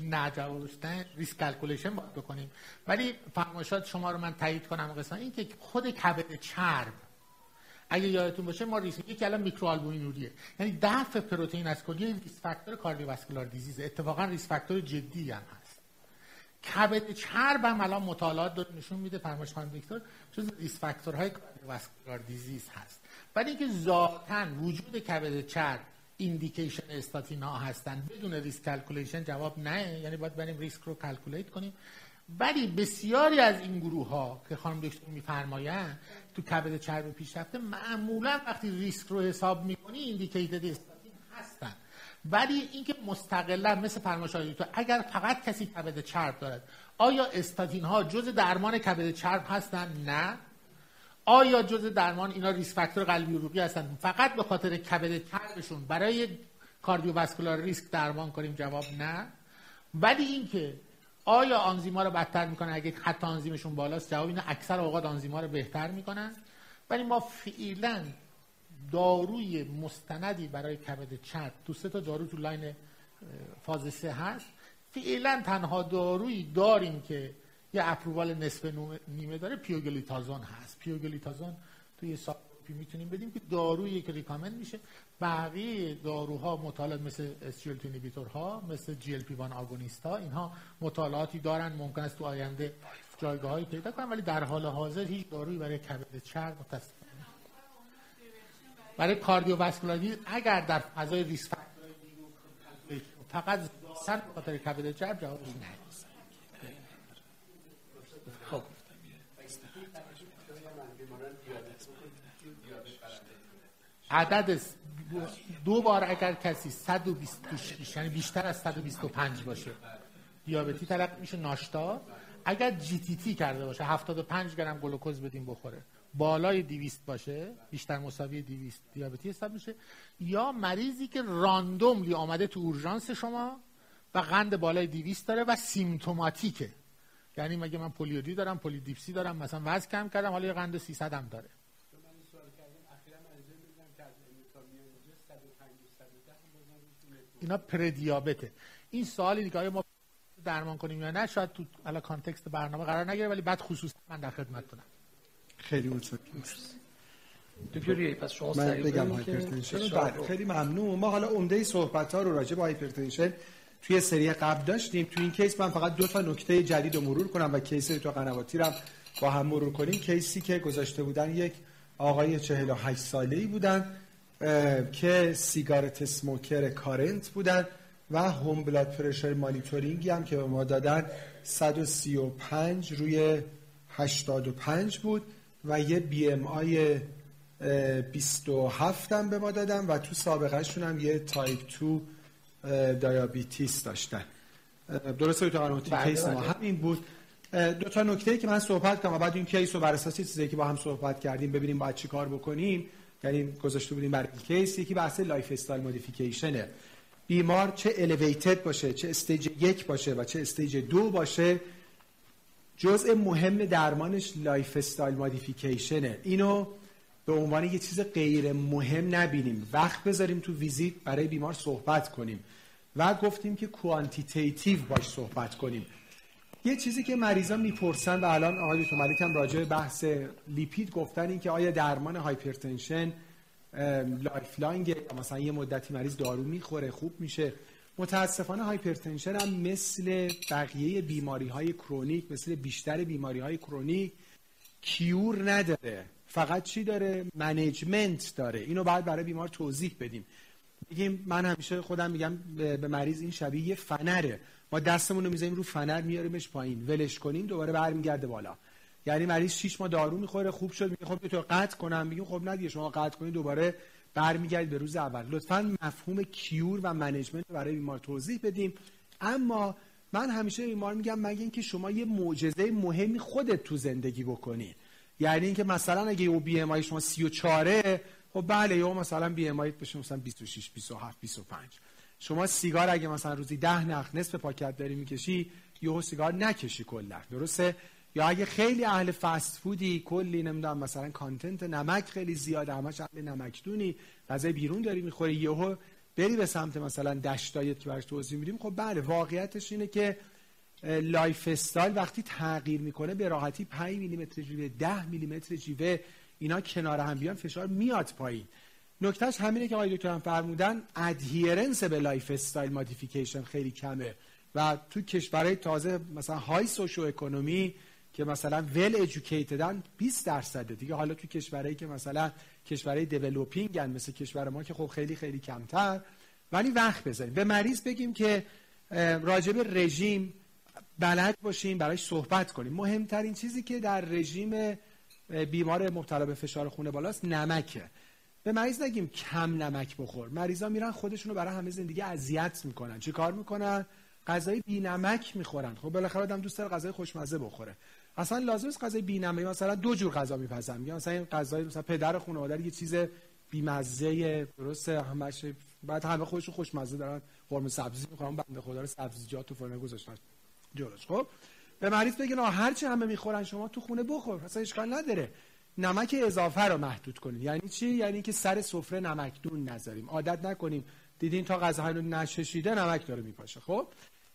نه جوابش نه calculation باید بکنیم. ولی فرمایشات شما رو من تایید کنم قسمت این که خود کبد چرب اگه یادتون باشه ما ریسک یکی الان میکروآلبومینوریه یعنی دفع پروتئین از کلیه risk factor cardiovascular disease. اتفاقا risk factor جدی هم هست. کبد چرب هم الان مطالعات نشون میده فرمایش خانم دکتر جز risk factor های cardiovascular disease هست. ولی اینکه ذاتا وجود کبد چرب indication استاتینا هستن بدون risk calculation جواب نه یعنی باید بریم ریسک رو calculate کنیم. ولی بسیاری از این گروه ها که خانم دکتر میفرمایند تو کبد چرب پیشرفته معمولا وقتی ریسک رو حساب می‌کنی indicated استاتین هستن. ولی اینکه مستقلا مثل فرمایشات تو اگر فقط کسی کبد چرب دارد آیا استاتین ها جز درمان کبد چرب هستن نه. آیا جز درمان اینا risk factor قلبی عروقی هستن فقط به خاطر کبد چربشون برای cardiovascular risk درمان کنیم؟ جواب نه. ولی اینکه آیا آنزیما رو بدتر می‌کنن اگه حتی آنزیمشون بالاست جواب اینه اکثر اوقات آنزیما رو بهتر می‌کنن. ولی ما فعلا داروی مستندی برای کبد چرب. تو سه تا دارو تو line فاز سه هست. فعلا تنها دارویی داریم که یه اپرووال نصف نیمه داره پیوگلیتازون هست. پیوگلیتازون توی ساپی می‌تونیم بدیم که دارویی که ریکامند میشه. بقیه داروها مطالعات مثل SGLT ها مثل GLP-1 آگونیست ها اینها مطالعاتی دارن. ممکن است تو آینده جایگاه هایی پیدا کنن ولی در حال حاضر هیچ دارویی برای کبد چرب متاسفانه برای کاردیوواسکولاریز اگر در فضای ریس فقط سر خاطر کبد چرب جوابش نه عدد دو بار اگر کسی 126 یعنی بیشتر از 125 باشه. دیابتی طرف میشه ناشتا. اگر جی تی تی کرده باشه 75 گرم گلوکوز بدیم بخوره. بالای 200 باشه بیشتر مساوی 200 دیابتی حساب میشه یا مریضی که randomly آمده تو اورژانس شما و قند بالای 200 داره و symptomatic ه. یعنی میگه من polyuria دارم polydipsia دارم مثلا وزن کم کردم حالا یه قند 300 هم داره. اینا پره diabete. این سوالی دیگه آیا ما درمان کنیم یا نه شاید تو الان context برنامه قرار نگیره ولی بعد خصوص من در خدمتتونم خیلی متشکرم. دکتر پس شما من بگم hypertension بله خیلی ممنون. ما حالا عمده صحبت ها رو راجع به hypertension توی سری قبل داشتیم. تو این case من فقط دو تا نکته جدید رو مرور کنم و case تو قنواتی رو با هم مرور کنیم. case ی که گذاشته بودن یک آقای 48 ساله ای بودن که cigarette smoker current بودن و home blood pressure monitoring ی هم که به ما دادن 135 روی 85 بود. و یه BMI 27 هم به ما دادن و تو سابقه شون هم یه تایپ 2 diabetes داشتن. درسته تو بله، case ما بله. همین بود. دو تا نکته که من صحبت کنم و بعد این case رو بر اساس چیزی که با هم صحبت کردیم ببینیم باید چی کار بکنیم. یعنی گذاشته بودیم برای case یکی بحث lifestyle modification ه بیمار چه elevated باشه چه stage یک باشه و چه stage دو باشه جزء مهم درمانش lifestyle modification ه. اینو به عنوان یه چیز غیر مهم نبینیم. وقت بذاریم تو ویزیت برای بیمار صحبت کنیم. و گفتیم که quantitative باش صحبت کنیم. یه چیزی که مریضا می‌پرسن و الان آقای دکتر ملک هم راجع بحث lipid گفتن این که آیا درمان hypertension lifelong مثلا یه مدتی مریض دارو می‌خوره خوب میشه؟ متاسفانه hypertension هم مثل بقیه بیماری های chronic مثل بیشتر بیماری های chronic cure نداره. فقط چی داره؟ management داره. اینو بعد برای بیمار توضیح بدیم. بگیم من همیشه خودم میگم به مریض این شبیه یه فنره. ما دستمون رو می‌ذاریم رو فنر میاریمش پایین. ولش کنیم دوباره برمیگرده بالا. یعنی مریض 6 ماه دارو می‌خوره خوب شد میگه خب تو قطع کنم. میگیم خب نه شما قطع کنید دوباره برمیگردید به روز اول. لطفا مفهوم cure و management برای بیمار توضیح بدیم. اما من همیشه بیمار میگم مگه اینکه شما یه معجزه مهمی خودت تو زندگی بکنی. یعنی اینکه مثلا اگه او BMI شما 34 خب بله یا مثلا BMI بشه مثلا 26 27 25 شما سیگار اگه مثلا روزی 10 نخ نصف پاکت داری می‌کشی یهو سیگار نکشی کلا. درسته؟ یا اگه خیلی اهل فست فودی کلی نمی‌دونم مثلا content نمک خیلی زیاده همش اهل نمکدونی غذای بیرون داری می‌خوری یهو بری به سمت مثلا DASH diet که براش توضیح میدیم. خب بله واقعیتش اینه که lifestyle وقتی تغییر می‌کنه به راحتی 5 میلیمتر جیوه 10 میلیمتر جیوه اینا کنار هم بیان فشار میاد پایین. نکتهش همینه که آقای دکتر هم فرمودن adherence به lifestyle modification خیلی کمه. و تو کشورهای تازه مثلا high socioeconomy که مثلا well educated ن 20 درصده. دیگه حالا تو کشورهایی که مثلا کشورهای دیولپینگن مثل کشور ما که خب خیلی خیلی کمتر. ولی وقت بذاریم. به مریض بگیم که راجب رژیم بلد باشیم براش صحبت کنیم. مهمترین چیزی که در رژیم بیمار مبتلا به فشار خون بالاست نمکه. به مریض نگیم کم نمک بخور. مریضا میرن خودشونو برای همه زندگی اذیت می‌کنن. چی کار می‌کنن؟ غذای بی نمک می‌خورن. خب بالاخره آدم دوست داره غذای خوشمزه بخوره. اصلا لازم است غذای بی نمک مثلا دو جور غذا میپزن میگن مثلا این غذای مثلا پدر خانواده یه چیز بی مزه درسته همش بعد همه خودشون خوشمزه دارن. قرمه سبزی می‌خوام بنده خدا رو سبزیجات تو فرن گذاشتن. جلوش. خب؟ به مریض بگن هر چی همه می‌خورن شما تو خونه بخور. اصلا اشکال نداره. نمک اضافه رو محدود کنید یعنی چی؟ یعنی که سر سفره نمکدون نذاریم. عادت نکنیم. دیدین تا غذاهای رو نششیده نمک داره میپاشه. خب؟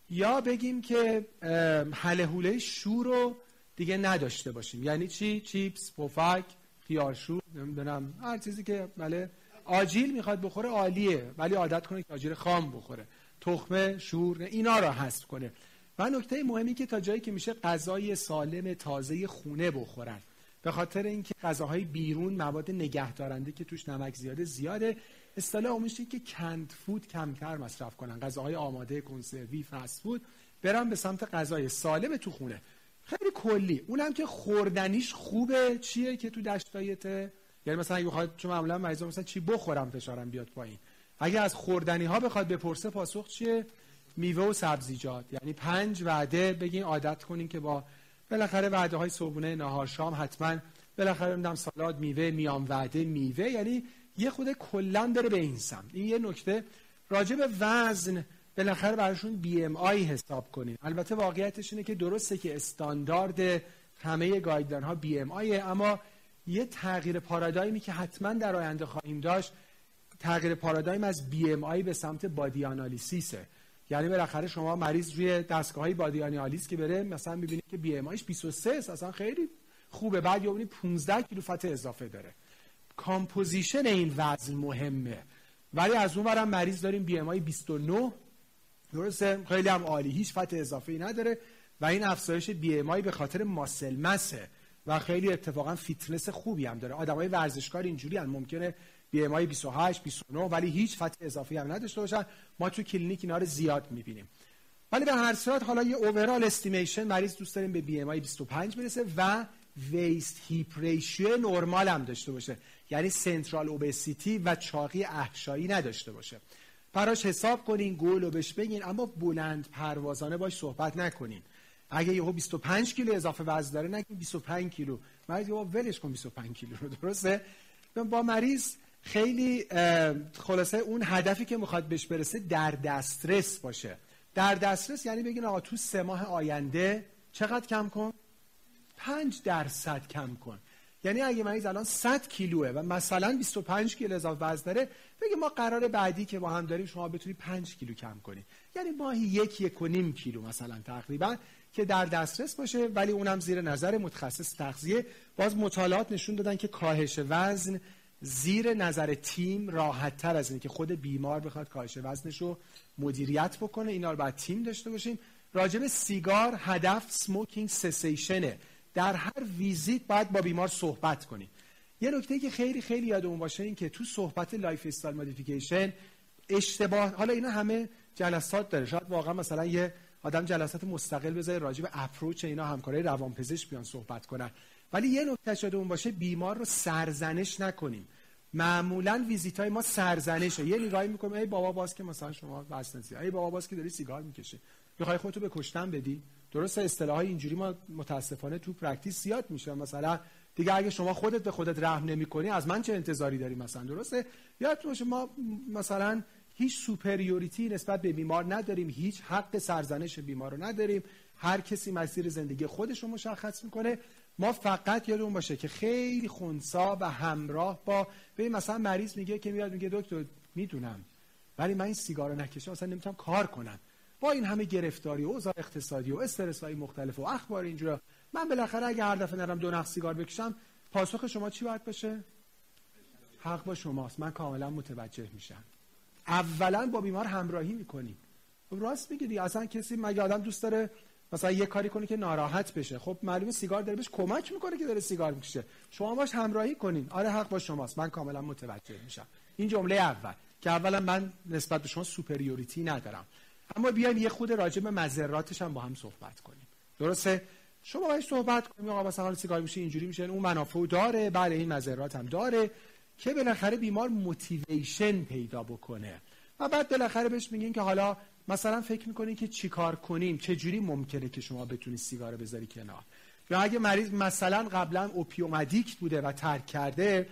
یا بگیم که حله حوله شور رو دیگه نداشته باشیم. یعنی چی؟ چیپس پفک خیارشور نمی‌دونم. هر چیزی که بله آجیل می‌خواد بخوره عالیه ولی عادت کنه که آجیل خام بخوره. تخمه شور اینا رو حذف کنه. و نکته مهمی که تا جایی که میشه غذای سالم تازه خونه بخورن. به خاطر اینکه غذاهای بیرون مواد نگهدارنده که توش نمک زیاده زیاده. اصطلاح عمومیش که کند فود کمتر مصرف کنن. غذاهای آماده کنسروی فست فود برن به سمت غذای سالم تو خونه. خیلی کلی. اونم که خوردنیش خوبه. چیه که تو دشتایته یعنی مثلا اگه بخواد چون معمولا مریضا مثلا چی بخورم فشارم بیاد پایین. اگه از خوردنی ها بخواد بپرسه پاسخ چیه؟ میوه و سبزیجات یعنی پنج وعده بگین عادت کنین که با بالاخره وعده های صبحونه نهار شام حتما بالاخره نمی‌دونم سالاد میوه میام وعده میوه. یعنی یه خود کلا بره به این سمت. این یه نکته. راجع به وزن بالاخره براشون BMI حساب کنین البته واقعیتش اینه که درسته که استاندارد همه guideline ها BMI ه اما یه تغییر paradigm ی که حتما در آینده خواهیم داشت تغییر paradigm از BMI به سمت body analysis ه یعنی بالاخره شما مریض روی دستگاه های body analyze که بره مثلا می‌بینید که BMI ش 23 اصلا خیلی خوبه. بعد یه 15 کیلو fat اضافه داره. composition این وزن مهمه. ولی از اون ورم مریض داریم BMI 29 درسته؟ خیلی هم عالی. هیچ fat اضافه ای نداره و این افزایش BMI به خاطر muscle mass ه و خیلی اتفاقا فیتنس خوبی هم داره. آدمای ورزشکار اینجوری هم ممکنه BMI 28 29 ولی هیچ fat اضافی هم نداشته باشن. ما تو کلینیک اینا رو زیاد می‌بینیم. ولی به هر صورت حالا یه overall estimation مریض دوست داریم به BMI 25 برسه و waist hip ratio نرمال هم داشته باشه. یعنی central obesity و چاقی احشایی نداشته باشه. براش حساب کنین گل و بهش بگین اما بلند پروازانه باش صحبت نکنین. اگه یهو 25 کیلو اضافه وزن داره نگین 25 کیلو. مریض یهو ولش کن 25 کیلو رو درسته؟ با مریض خیلی خلاصه اون هدفی که می‌خواد بهش برسه در دسترس باشه. در دسترس یعنی بگین آقا تو سه ماه آینده چقدر کم کن؟ پنج درصد کم کن. یعنی اگه مریض الان 100 کیلوه و مثلا 25 کیلو اضافه وزن داره بگه ما قرار بعدی که با هم داریم شما بتونی 5 کیلو کم کنی. یعنی ماهی یک یک و نیم کیلو مثلا تقریبا که در دسترس باشه ولی اونم زیر نظر متخصص تغذیه. باز مطالعات نشون دادن که کاهش وزن زیر نظر تیم راحت تر از اینه که خود بیمار بخواد کاهش وزنش رو مدیریت بکنه. اینا رو باید تیم داشته باشیم. راجب سیگار هدف smoking cessation ه در هر ویزیت باید با بیمار صحبت کنیم یه نکته که خیلی خیلی یادمون باشه این که تو صحبت lifestyle modification اشتباه حالا اینا همه جلسات داره. شاید واقعا مثلا یه آدم جلسات مستقل بذاره راجع به approach اینا همکارای روانپزشک بیان صحبت کنن. ولی یه نکته یادتون باشه بیمار رو سرزنش نکنیم. معمولا ویزیت های ما سرزنشه. یه نگاهی می‌کنیم ای بابا باز که مثلا شما وزن ای بابا باز که داری سیگار می‌کشی می‌خوای خودتو به کشتن بدی؟ درست اصطلاح اینجوری ما متاسفانه تو practice زیاد میشه. مثلا دیگه اگه شما خودت به خودت رحم نمی‌کنی از من چه انتظاری داری مثلا؟ درسته؟ یادتون باشه ما مثلا هیچ superiority نسبت به بیمار نداریم. هیچ حق سرزنش بیمار رو نداریم. هر کسی مسیر زندگی خودش رو مشخص می‌کنه. ما فقط یادمون باشه که خیلی خونسا و همراه با ببین مثلا مریض میگه که میاد میگه دکتر می‌دونم. ولی من این سیگار رو نکشم اصلا نمی‌تونم کار کنم. با این همه گرفتاری و اوضاع اقتصادی و استرس های مختلف و اخبار اینجورا من بالاخره اگه هر دفعه نرم دو نخ سیگار بکشم پاسخ شما چی باید باشه؟ حق با شماست. من کاملا متوجه میشم. اولا با بیمار همراهی می‌کنیم خب راست میگی. اصلا کسی مگه آدم دوست داره مثلا یه کاری کنه که ناراحت بشه. خب معلومه سیگار داره بهش کمک می‌کنه که داره سیگار می‌کشه. شما باش همراهی کنین. آره حق با شماست. من کاملا متوجه میشم. این جمله اول. که اولا من نسبت به شما superiority ندارم. اما بیایم یه خورده راجع به هم با هم صحبت کنیم. درسته؟ شما باید صحبت کنیم. آقا مثلا سیگار میشه اینجوری میشه. اون منافع داره. بله این مضرات هم داره که بالاخره بیمار motivation پیدا بکنه. و بعد بالاخره بهش میگین که حالا مثلا فکر می‌کنین که چیکار کنیم؟ چه جوری ممکنه که شما بتونی سیگار بذاری کنار؟ یا اگه مریض مثلا قبلا اوپیومدیکت بوده و ترک کرده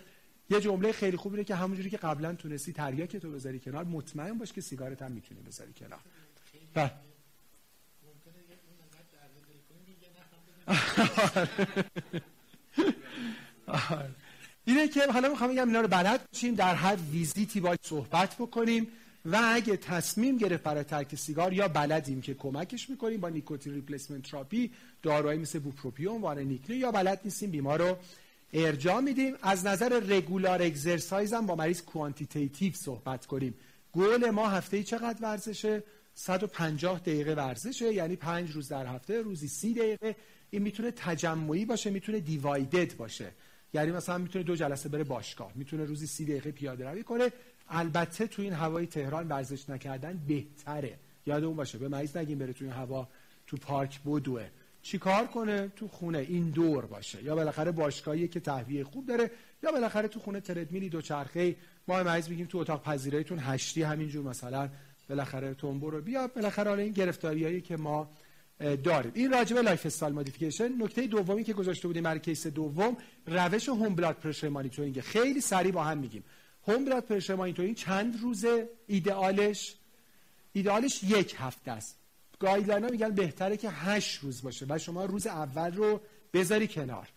یه جمله خیلی خوبیه که همونجوری که قبلا تونستی تریاک تو بذاری کنار مطمئن باش که سیگارت هم می‌تونی بذاری کنار. بله. اینه که حالا می‌خوام بگم اینا رو بلد باشیم در هر ویزیتی باید صحبت بکنیم و اگه تصمیم گرفت برای ترک سیگار یا بلدیم که کمکش می‌کنیم با nicotine replacement therapy داروهایی مثل بوپروپیون وارنیکلین یا بلد نیستیم بیمار رو ارجاع میدیم. از نظر regular exercise هم با مریض quantitative صحبت کنیم. گل ما هفته ای چقدر ورزشه؟ 150 دقیقه ورزشه یعنی پنج روز در هفته روزی سی دقیقه. این می‌تونه تجمعی باشه می‌تونه دیوایدد باشه. یعنی مثلا می‌تونه دو جلسه بره باشگاه می‌تونه روزی سی دقیقه پیاده روی کنه. البته تو این هوای تهران ورزش نکردن بهتره. یادتون باشه به مریض نگیم بره تو این هوا تو پارک بدوه. چیکار کنه؟ تو خونه این دور باشه. یا بالاخره باشگاهی که تهویه خوب داره یا بالاخره تو خونه تردمیلی دوچرخه ما مریض میگیم تو اتاق پذیراییتون هشتی همینجور مثلا. بالاخره تنبو رو بیا بالاخره حالا این گرفتاریایی که ما داریم. این راجع به lifestyle modification نکته دومی که گذاشته بودیم برای case دوم روش home blood pressure monitoring. خیلی سریع با هم میگیم. home blood pressure monitoring چند روزه؟ ایدئالش؟ ایدئالش یک هفته است. guideline ها میگن بهتره که هشت روز باشه و شما روز اول رو بذاری کنار.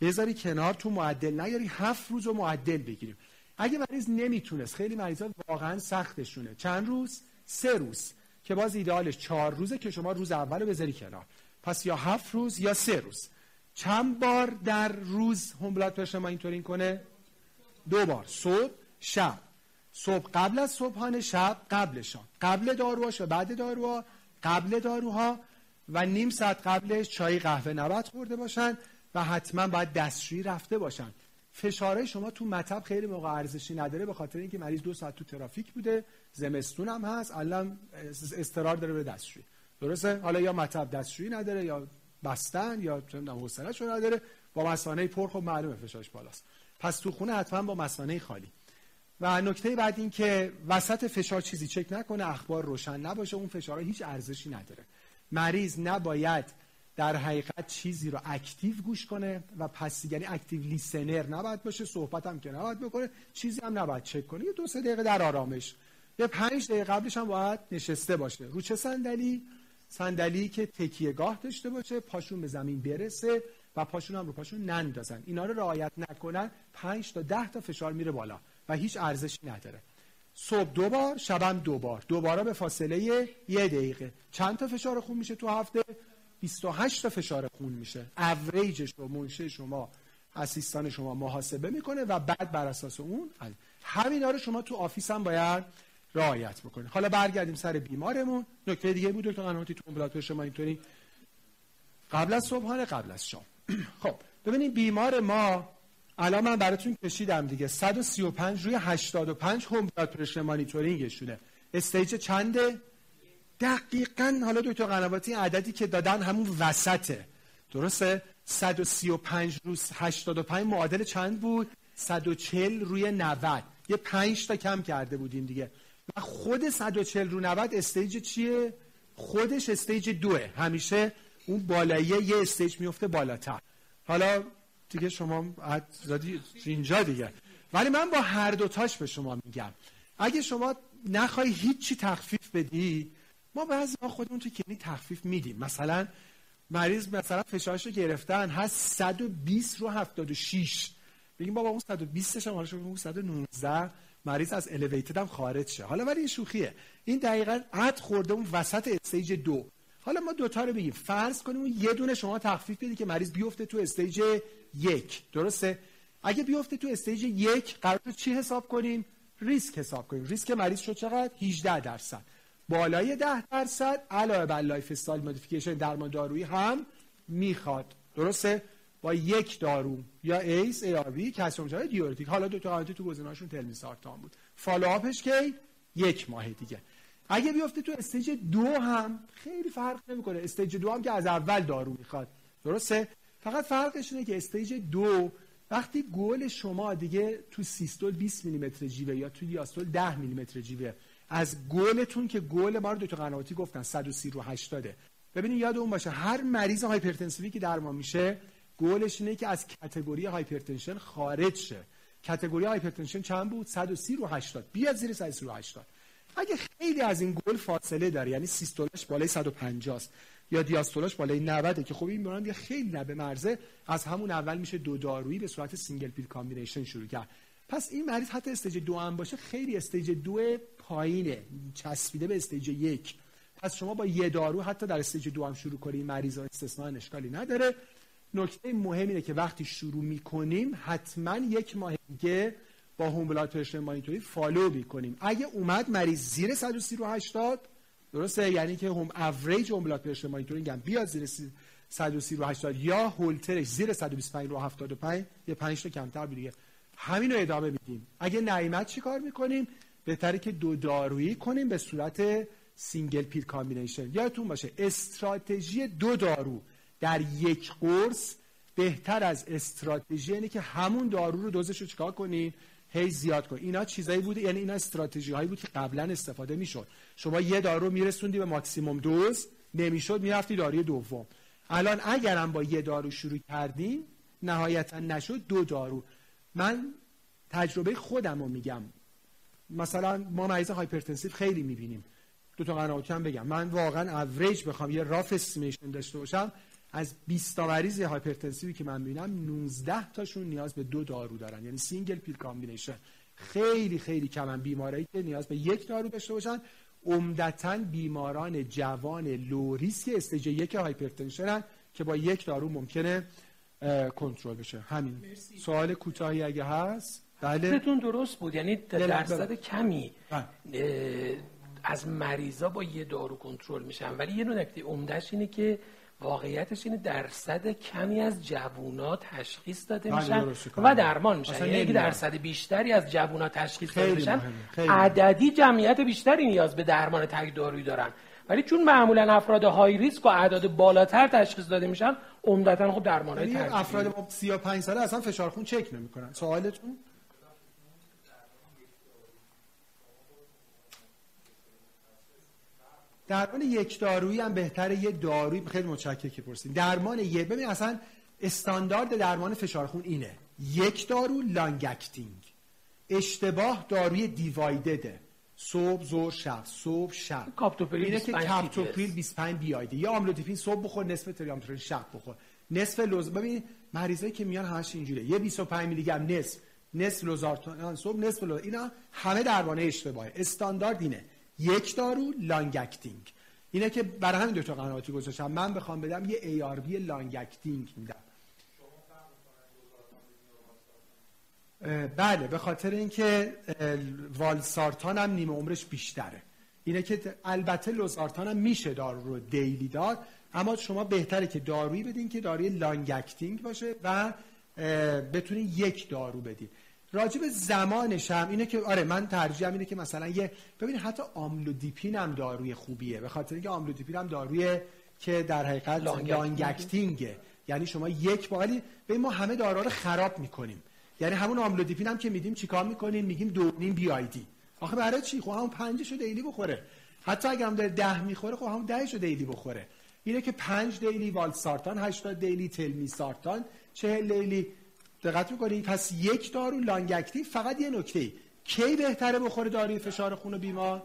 بذاری کنار تو معدل نیاری هفت روز رو معدل بگیریم. اگه مریض نمی‌تونست خیلی مریضا واقعا سختشونه. چند روز؟ سه روز که باز ایدئالش چهار روزه که شما روز اول رو بذاری کنار. پس یا هفت روز یا سه روز. چند بار در روز هم بلاد پرشر اینطوری کنه؟ دو بار صبح شب. صبح قبل از صبحانه شب قبلشان. قبل داروهاش و بعد داروها قبل داروها. و نیم ساعت قبلش چای قهوه نبات خورده باشن و حتما باید دستشویی رفته باشن. فشارهای شما تو مطب خیلی موقع ارزشی نداره به خاطر اینکه مریض دو ساعت تو ترافیک بوده. زمستون هم هست الان اضطرار داره به دستشویی. درسته؟ حالا یا مطب دستشویی نداره یا بستن یا حوصله‌شو نداره. با مثانه پر خب معلومه فشارش بالاست. پس تو خونه حتما با مثانه خالی. و نکته بعد این که وسط فشار چیزی چک نکنه اخبار روشن نباشه اون فشار هیچ ارزشی نداره. مریض نباید در حقیقت چیزی رو active گوش کنه و پس یعنی active listener نباید باشه صحبت هم که نباید بکنه چیزی هم نباید چک کنه. یه دو سه دقیقه در آرامش یه پنج دقیقه قبلش هم باید نشسته باشه. رو چه صندلی؟ صندلی که تکیه گاه داشته باشه پاشون به زمین برسه و پاشون هم رو پاشون نندازن اینا رو رعایت نکنن 5 تا 10 تا فشار میره بالا و هیچ ارزشی نداره. صبح دو بار شبم دو بار. دوباره به فاصله یه دقیقه. چند تا فشار خون میشه تو هفته؟ 28 تا فشار خون میشه. اوریجش رو منشه شما اسیستان شما محاسبه می‌کنه و بعد بر اساس اون همینا رو شما تو office هم باید رعایت بکنید حالا برگردیم سر بیمارمون. نکته دیگه بود دکتر قنواتی تو ambulatory شما اینطوری. قبل از صبحانه قبل از شام. خب ببینید بیمار ما الان من براتون کشیدم دیگه. 135 روی 85 home blood pressure monitoring شونه stage چنده؟ دقیقا. حالا دکتر قنواتی عددی که دادن همون وسطه. درسته؟ 135 روی 85 معادل چند بود؟ 140 روی 90 یه 5 تا کم کرده بودیم دیگه. و خود 140 رو 90 stage چیه؟ خودش stage دوه. همیشه اون بالاییه یه stage میفته بالاتر. حالا دیگه شما اینجا دیگه. ولی من با هر دوتاش به شما میگم. اگه شما نخوای هیچی تخفیف بدی ما بعضی ما خودمون تو کلینیک تخفیف میدیم. مثلا مریض مثلا فشارش رو گرفتن هست 120 رو 76 بگیم بابا اون 120 هم حالا اون 119 مریض از elevated هم خارج شه. حالا ولی این شوخیه. این دقیقا عد خورده اون وسط stage دو. حالا ما دوتا رو بگیم. فرض کنیم اون یه دونه شما تخفیف بدی که مریض بیفته تو stage یک. درسته؟ اگه بیفته تو stage یک قراره چی حساب کنیم؟ ریسک حساب کنیم. ریسک مریض شد چقدر؟ 18 درصد. بالای 10 درصد علاوه بر lifestyle modification درمان دارویی هم می‌خواد. درسته؟ با یک دارو یا ACE ARB کلسیم diuretic. حالا دو تا تو گزینه‌هاشون تلمیسارتان بود. follow-up ش کی یک ماه دیگه. اگه بیفته تو stage دو هم خیلی فرق نمی‌کنه. stage دو هم که از اول دارو می‌خواد. درسته؟ فقط فرقش اینه که stage دو وقتی گل شما دیگه تو سیستول 20 میلیمتر جیوه یا تو دیاستول 10 میلیمتر جیوه از گلتون که گل ما رو دو تا قنواتی گفتن 130 رو 80 ببینید یادتون باشه هر مریض hypertensive ی که درمان میشه گلش اینه که از category hypertension خارج شه. category hypertension چند بود؟ 130 رو 80 بیاد زیر 130 رو 80 اگه خیلی از این گل فاصله داره یعنی سیستولش بالای 150 است یا دیاستولاش بالای 90 که خب این بیماران یه خیلی لبه مرزه. از همون اول میشه دو دارویی به صورت single pill combination شروع کرد. پس این مریض حتی stage دو هم باشه خیلی stage دو پایینه. چسبیده به stage یک. پس شما با یه دارو حتی در stage دو هم شروع کنید مریض ها استثناء اشکالی نداره. نکته مهم اینه که وقتی شروع می‌کنیم حتما یک ماه دیگه با home blood monitoring follow می‌کنیم. اگه اومد مریض زیر 130 رو 80 درسته؟ یعنی که هم average home blood pressure monitoring هم بیاد زیر 130 رو 80 یا هولترش زیر 125 رو 75 یه 5 تا کمتر دیگه. همین رو ادامه میدیم. اگه نیومد چیکار می‌کنیم؟ بهتره که دو دارویی کنیم به صورت single pill combination یادتون باشه استراتژی دو دارو. در یک قرص بهتر از استراتژی اینه که همون دارو رو دوزش رو چیکار کنین هی زیاد کن. اینا چیزایی بود یعنی اینا استراتژی هایی بود که قبلا استفاده می‌شد. شما یه دارو میرسوندی به maximum dose نمی‌شد می‌رفتی داروی دوم. الان اگرم با یه دارو شروع کردیم نهایتا نشد دو دارو. من تجربه خودم رو میگم. مثلا ما مریض hypertensive خیلی می‌بینیم. دکتر قنواتی هم بگم. من واقعا اوریج بخوام یه rough estimation داشته باشم. از 20 تا مریض hypertensive ی که من ببینم 19 تاشون نیاز به دو دارو دارن. یعنی single pill combination خیلی خیلی کمن بیمارایی که نیاز به یک دارو داشته باشن. عمدتا بیماران جوان low risk stage یک hypertension که با یک دارو ممکنه کنترل بشه. همین. سوال کوتاهی اگه هست؟ بله. درست بود. یعنی درصد کمی بله. از مریضا با یه دارو کنترل میشن. ولی یه نکته عمدهش اینه که واقعیتش اینه درصد کمی از جوونا تشخیص داده بله، میشن و درمان میشن. یعنی اگه درصد بیشتری از جوونا تشخیص داده میشن عددی جمعیت بیشتری نیاز به درمان تک دارویی دارن. ولی چون معمولا افراد high risk و اعداد بالاتر تشخیص داده میشن عمدتا خب درمان های افراد با 35 ساله اصلا فشار خون چک نمی‌کنن. سوالتون؟ درمان یک دارویی هم بهتره یه دارویی خیلی متشکرم که پرسید درمان یه ببین اصلا استاندارد درمان فشار خون اینه. یک دارو long acting اشتباه داروی دیوایدده صبح ظهر شب. صبح شب. کاپتوپریل اینه که کاپتوپریل 25 BID ه یا آملودیپین صبح بخور نصف تریامترن شب بخور. نصف لوز ببین مریضایی که میان همش اینجوره یه 25 میلی گرم نصف. نصف لوزارتان صبح نصف لوز اینا همه درمانه اشتباهه. استاندارد اینه. یک دارو long acting. اینه که برای همین دکتر قنواتی گذاشتم. من بخوام بدم یه ARB long acting میدم. بله به خاطر اینکه والسارتان هم نیمه عمرش بیشتره. اینه که البته لوزارتان هم میشه دارو رو daily داد اما شما بهتره که دارویی بدین که داروی long acting باشه و بتونین یک دارو بدین. راجب زمانش هم اینه که آره من ترجیحم اینه که مثلا یه ببینید حتی آملودیپین هم داروی خوبیه. به خاطر اینکه آملودیپین هم داروی که در حقیقت long acting ه یعنی شما یک با ولی به ما همه داروها رو خراب می‌کنیم. یعنی همون آملودیپین هم که میدیم چیکار می‌کنیم؟ میگیم دو نیم BID آخه برای چی؟ خب همون پنجشو daily بخوره. حتی اگر هم داره ده می‌خوره خب همون دهشو daily بخوره. اینه که پنج daily والسارتان 80 daily تلمیسارتان 40 daily دقت می‌کنید پس یک دارو long acting فقط یه نکته. کی بهتره بخوره داروی فشار خون بیمار؟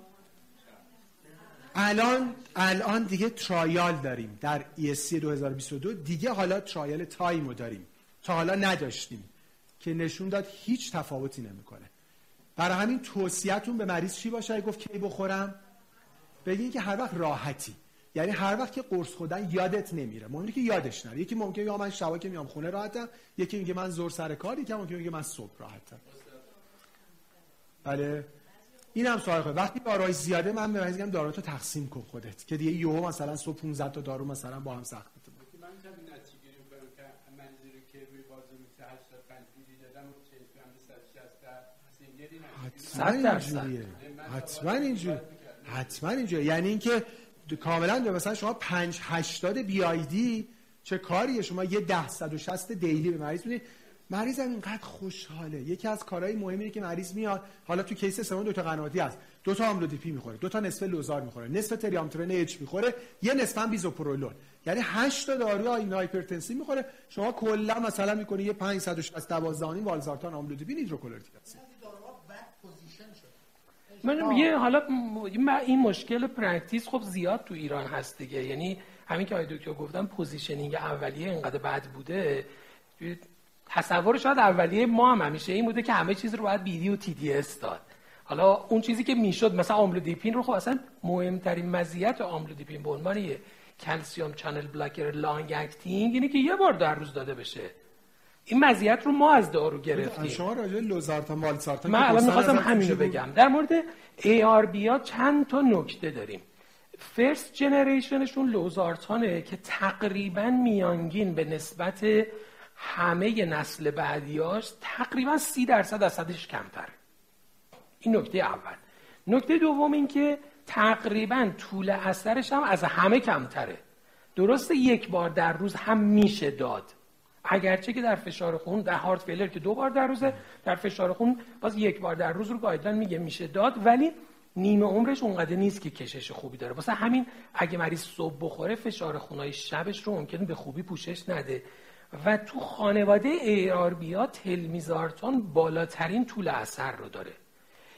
الان الان دیگه ترایال داریم. در ESC 2022 دیگه حالا ترایال تایمو داریم. تا حالا نداشتیم. که نشون داد هیچ تفاوتی نمی‌کنه. برای همین توصیهتون به مریض چی باشه؟ گفت کی بخورم؟ بگین که هر وقت راحتی. یعنی هر وقت که قرص خودن یادت نمیره. مهمه که یادش نره. یکی ممکنه یا من شبا که میام خونه راحتم یکی میگه من زور سر کار یکی ممکنه میگه من صبح راحتم. بله. این هم سوال خود وقتی داروی زیاده من به میگم دارو تقسیم کن خودت. که دیگه یهو مثلا صبح 15 تا دارو مثلا با هم سخت من کمی نتیجه رو که رو که روی بازو 85 میلی دادم 40 حتما اینجوریه. حتما اینجوریه. حتما اینجوریه. یعنی اینکه کاملا مثلا شما 5 80 بی آی دی چه کاریه؟ شما یه 10 160 دیلی به مریض می‌دید مریض هم اینقدر خوشحاله. یکی از کارهای مهمی که مریض میاد. حالا تو کیس سوم دو تا قنواتی هست. دو تا آملودیپی می‌خوره. دو تا نصف لوزار می‌خوره. نصف تریامترن اچ می‌خوره. یه نصف هم بیزوپرولون. یعنی 8 تا داروی این هایپرتنسی می‌خوره. شما کلا مثلا می‌کنی یه 560 12 والزارتان آملودیپی نیتروکلوریک من یه حالا این مشکل پرکتیس خب زیاد تو ایران هست دیگه. یعنی همین که آقای دکتر گفتم پوزیشنینگ اولیه اینقدر بد بوده. تصور شاید اولیه ما هم همیشه این بوده که همه چیز رو باید BID و TDS داد. حالا اون چیزی که می‌شد مثلا آملودیپین رو خب اصلا مهمترین مزیت آملودیپین به عنوان یه calcium channel blocker long acting اینه که یه بار در روز داده بشه. این مزیت رو ما از دارو گرفتیم. شما راجع لوزارتان والسارتان من الان می‌خواستم همین رو بگم. در مورد ARB ها چند تا نکته داریم. first generation شون لوزارتانه که تقریبا میانگین به نسبت همه نسل بعدیاش تقریبا سی درصد اثرش کمتر این نکته اول. نکته دوم این که تقریبا طول اثرش هم از همه کمتره. درسته یک بار در روز هم میشه داد. اگرچه که در فشار خون در heart failure که دو بار در روزه در فشار خون باز یک بار در روز رو guideline میگه میشه داد. ولی نیمه عمرش اونقدر نیست که کشش خوبی داره. واسه همین اگه مریض صبح بخوره فشار خونای شبش رو ممکنه به خوبی پوشش نده. و تو خانواده ARB تلمیزارتان بالاترین طول اثر رو داره.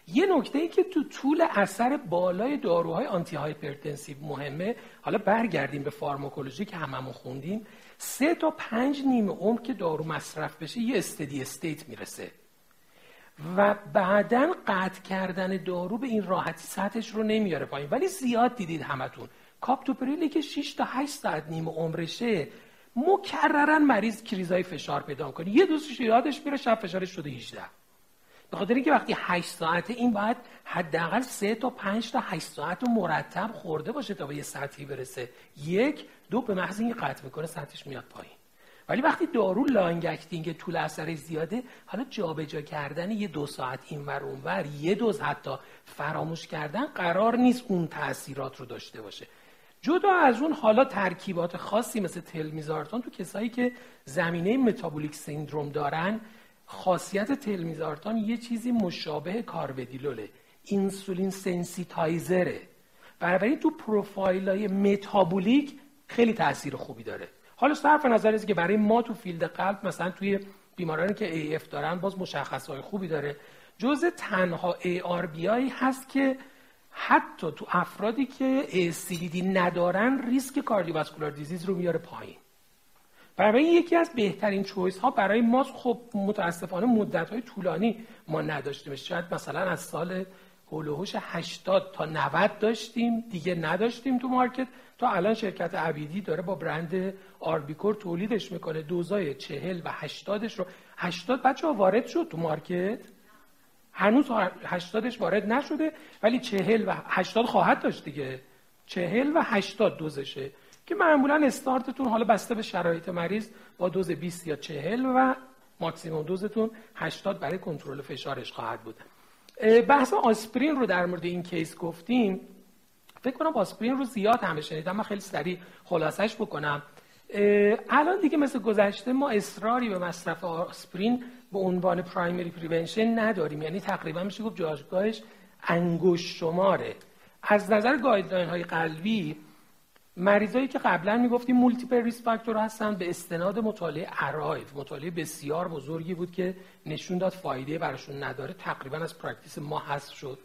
یه نکته ای که تو طول اثر بالای داروهای antihypertensive مهمه حالا برگردیم به فارماکولوژی که هممون خوندیم. سه تا پنج نیمه عمر که دارو مصرف بشه یه steady state می‌رسه. و بعدا قطع کردن دارو به این راحتی سطحش رو نمیاره پایین. ولی زیاد دیدید همتون. کاپتوپریلی که 6 تا 8 ساعت نیمه عمرشه مکررن مریض کریزای فشار پیدا کنه. یه دوزش یادش میره شب فشارش شده 18 به خاطر اینکه وقتی 8 ساعته این باید حداقل 3 تا 5 تا 8 ساعت رو مرتب خورده باشه تا به یه سطحی برسه. یک دو به محض اینکه قطع می‌کنه سطحش میاد پایین. ولی وقتی دارو long acting طول اثر زیاده حالا جابجا کردن یه دو ساعت این ور ور یه دوز حتی فراموش کردن قرار نیست اون تاثیرات رو داشته باشه. جدا از اون حالا ترکیبات خاصی مثل تلمیزارتان تو کسایی که زمینه metabolic syndrome دارن خاصیت تلمیزارتان یه چیزی مشابه کارودیلوله insulin sensitizer ه. بنابراین تو پروفایل های metabolic خیلی تاثیر خوبی داره. حالا صرف نظر از که برای ما تو field قلب مثلا توی بیمارانی که AF دارن باز مشخص های خوبی داره. جز تنها ARB هست که حتی تو افرادی که HT ندارن ریسک cardiovascular disease رو میاره پایین. برای یکی از بهترین choice ها برای ما خب متاسفانه مدت های طولانی ما نداشتیمش شاید مثلا از سال حول و حوش 80 تا 90 داشتیم دیگه نداشتیم تو market. تا الان شرکت عبیدی داره با برند آربیکور تولیدش می‌کنه. دوزای 40 و 80 رو. 80 بچه ها وارد شد تو مارکت؟ هنوز 80ش وارد نشده ولی 40 و 80 خواهد داشت دیگه. 40 و 80 دوزشه. که معمولا استارتتون حالا بسته به شرایط مریض با دوز 20 یا 40 و ماکسیموم دوزتون 80 برای کنترل فشارش خواهد بود. بحث آسپرین رو در مورد این کیس گفتیم. فکر کنم آسپرین رو زیاد همه شنیدم من خیلی سریع خلاصش بکنم. الان دیگه مثل گذشته ما اصراری به مصرف آسپرین به عنوان primary prevention نداریم. یعنی تقریبا میشه گفت جایگاهش انگشت شماره. از نظر guideline های قلبی مریضایی که قبلا می‌گفتیم multiple risk factor هستن به استناد مطالعه ARRIVE مطالعه بسیار بزرگی بود که نشون داد فایده براشون نداره. تقریبا از practice ما حذف شد.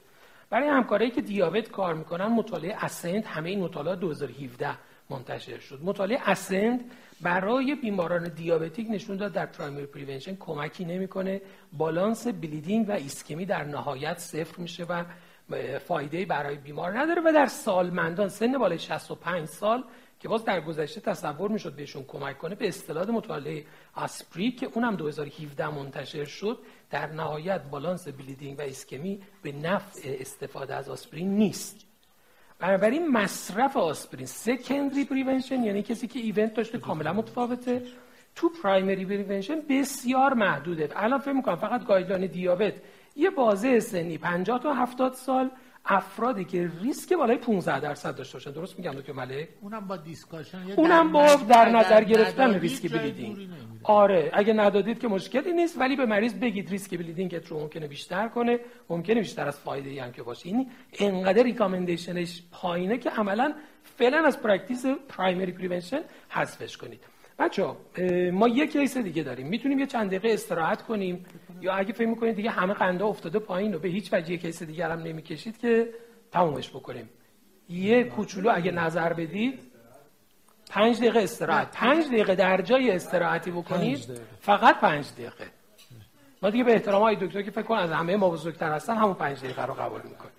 برای همکارایی که دیابت کار می‌کنن مطالعه ASCEND همه این مطالعات 2017 منتشر شد. مطالعه ASCEND برای بیماران diabetic نشون داد در primary prevention کمکی نمی‌کنه. balance bleeding و ischemia در نهایت صفر میشه و فایده برای بیمار نداره و در سالمندان سن بالای 65 سال که باز در گذشته تصور می‌شد بهشون کمک کنه به اصطلاح مطالعه ASPREE که اونم 2017 منتشر شد در نهایت balance bleeding و ischemia به نفع استفاده از آسپرین نیست. بنابراین مصرف آسپرین secondary prevention یعنی کسی که event داشته کاملا متفاوته. تو primary prevention بسیار محدوده. الان فکر می‌کنم فقط guideline دیابت یه بازه سنی 50 تا 70 سال افرادی که ریسک بالای 15 درصد داشته باشن. درست میگم دکتر ملک؟ اونم با discussion اونم با در نظر گرفتن risk bleeding. آره اگه ندادید که مشکلی نیست ولی به مریض بگید risk bleeding رو ممکنه بیشتر کنه ممکنه بیشتر از فایده ای هم که باشه. این انقدر recommendation ش پایینه که عملا فعلا از practice primary prevention حذفش کنید. بچه‌ها ما یک case دیگه داریم. می‌تونیم یه چند دقیقه استراحت کنیم؟ یا اگه فکر می‌کنید دیگه همه قندا افتاده پایین و به هیچ وجه case دیگر هم نمی‌کشید که تمومش بکنیم. یه کوچولو اگه نظر بدید پنج دقیقه استراحت. پنج دقیقه در جای استراحتی بکنید فقط پنج دقیقه. ما دیگه به احترام های دکتر که فکر کن از همه ما بزرگتر هستن همون پنج دقیقه رو قبول می‌کنیم.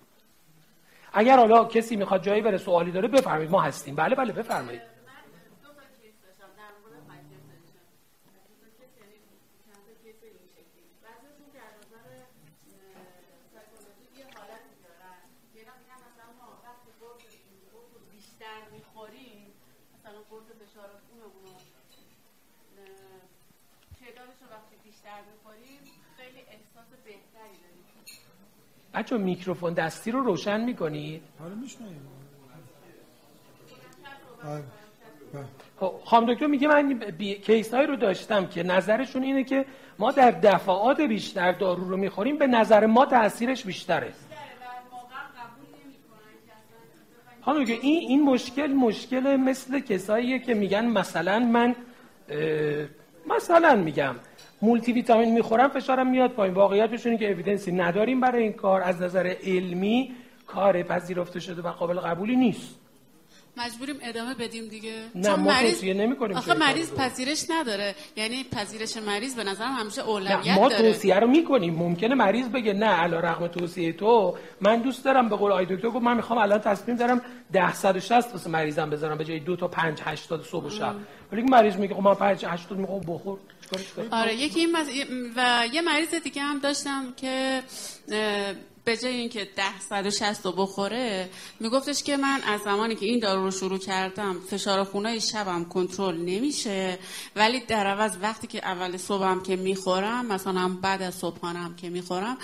اگر حالا کسی می‌خواد جایی بره سوالی داره بفرمایید. ما هستیم. بله بله بفرمایید. بچه میکروفون دستی رو روشن می‌کنید؟ حالا میشنیم خب، خانم دکتر میگه من بی... کیس های رو داشتم که نظرشون اینه که ما در دفعات بیشتر دارو رو می‌خوریم به نظر ما تاثیرش بیشتره. خانم این این مشکل مشکل مثل کساییه که میگن مثلا من مثلا میگم مولتی ویتامین می‌خورم فشارم میاد پایین. واقعیتش اینه که اویدنسی نداریم برای این کار. از نظر علمی کار پذیرفته شده و قابل قبولی نیست. مجبوریم ادامه بدیم دیگه. نه ما مریض... نمی کنیم آخه مریض پذیرش نداره. یعنی پذیرش مریض به نظرم همیشه اولویت ما داره. توصیه رو می‌کنیم. ممکنه مریض بگه نه علی رغم توصیه تو. من دوست دارم به قول آی دکتر گفت من می‌خوام الان تصمیم دارم 10 160 واسه مریضم بذارم به جای دو تا 5 80 صبح و شب. ولی مریض میگه خب من 5 80 می‌خوام بخور. آره یکی این و یه مریض دیگه هم داشتم که به جای اینکه ده صد و بخوره میگفتش که من از زمانی که این دارو رو شروع کردم فشار خونه شبم کنترل نمیشه. ولی در عوض وقتی که اول صبحم که می‌خورم مثلا بعد از صبحانم که می‌خورم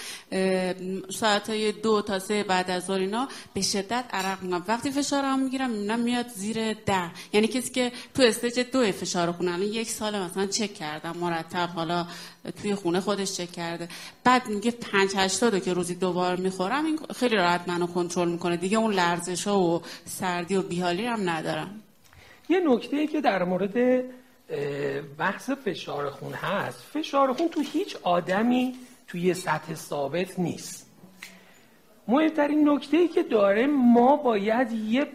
ساعت دو تا سه بعد از ظهر اینا به شدت عرق میگم وقتی فشارم می‌گیرم می‌بینم میاد زیر ده. یعنی کسی که تو استیج دو فشار خونه یک سال مثلا چک کردم مرتب حالا توی خونه خودش چک کرده. بعد میگه پنج هشتاد که روزی دوبار می‌خورم این خیلی راحت منو کنترل می‌کنه. دیگه اون لرزش و سردی و بیحالی هم ندارم. یه نکته ای که در مورد بحث فشار خون هست. فشار خون تو هیچ آدمی توی سطح ثابت نیست. مهمترین نکته ای که داره ما باید یه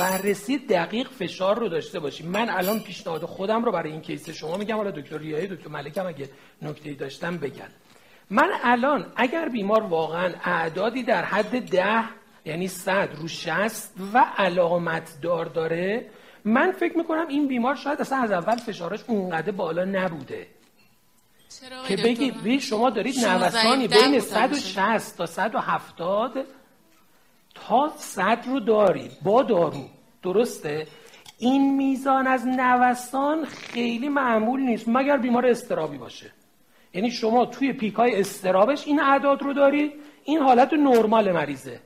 بررسی دقیق فشار رو داشته باشیم. من الان پیشنهاد خودم رو برای این کیس شما میگم. حالا دکتر ریایی دکتر ملکم اگه نکته داشتم بگن. من الان اگر بیمار واقعا اعدادی در حد ده یعنی صد رو شست و علامت دار داره من فکر می‌کنم این بیمار شاید اصلا از اول فشارش اونقدر بالا نبوده. که بگید شما دارید نوسانی بین 160 تا 170 تا 100 رو دارید با دارو. درسته؟ این میزان از نوسان خیلی معمول نیست مگر بیمار استرابی باشه. یعنی شما توی peak ای stress ش این اعداد رو دارید این حالت نرمال مریضه.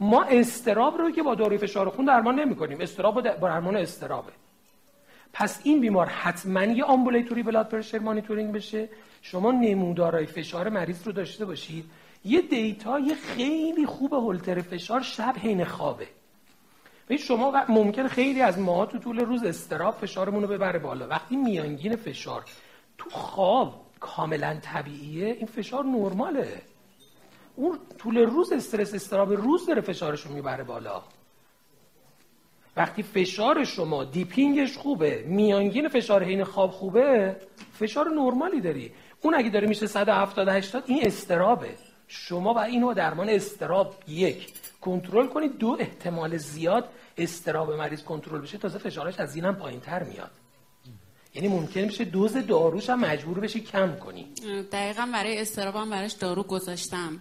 ما استراب رو که با داروی فشار خون درمان نمی کنیم استراب با درمان استرابه پس این بیمار حتما یه ambulatory blood pressure monitoring بشه. شما نمودارهای فشار مریض رو داشته باشید. یه data ی خیلی خوب هولتر فشار شب حین خوابه. و شما ممکن خیلی از ماها تو طول روز استراب فشارمون رو ببره بالا. وقتی میانگین فشار تو خواب کاملا طبیعیه این فشار نرماله. اون طول روز استرس استراب روز داره فشارش رو می‌بره بالا. وقتی فشار شما دیپینگش خوبه میانگین فشار حین خواب خوبه فشار نرمالی داری. اون اگه داره میشه 170 80 این استرابه. شما و اینو درمان استراب یک. کنترل کنید دو احتمال زیاد استراب مریض کنترل بشه تازه فشارش از اینم پایین تر میاد. یعنی ممکن میشه دوز داروش هم مجبور بشی کم کنی. دقیقا برای استرابم براش دارو گذاشتم.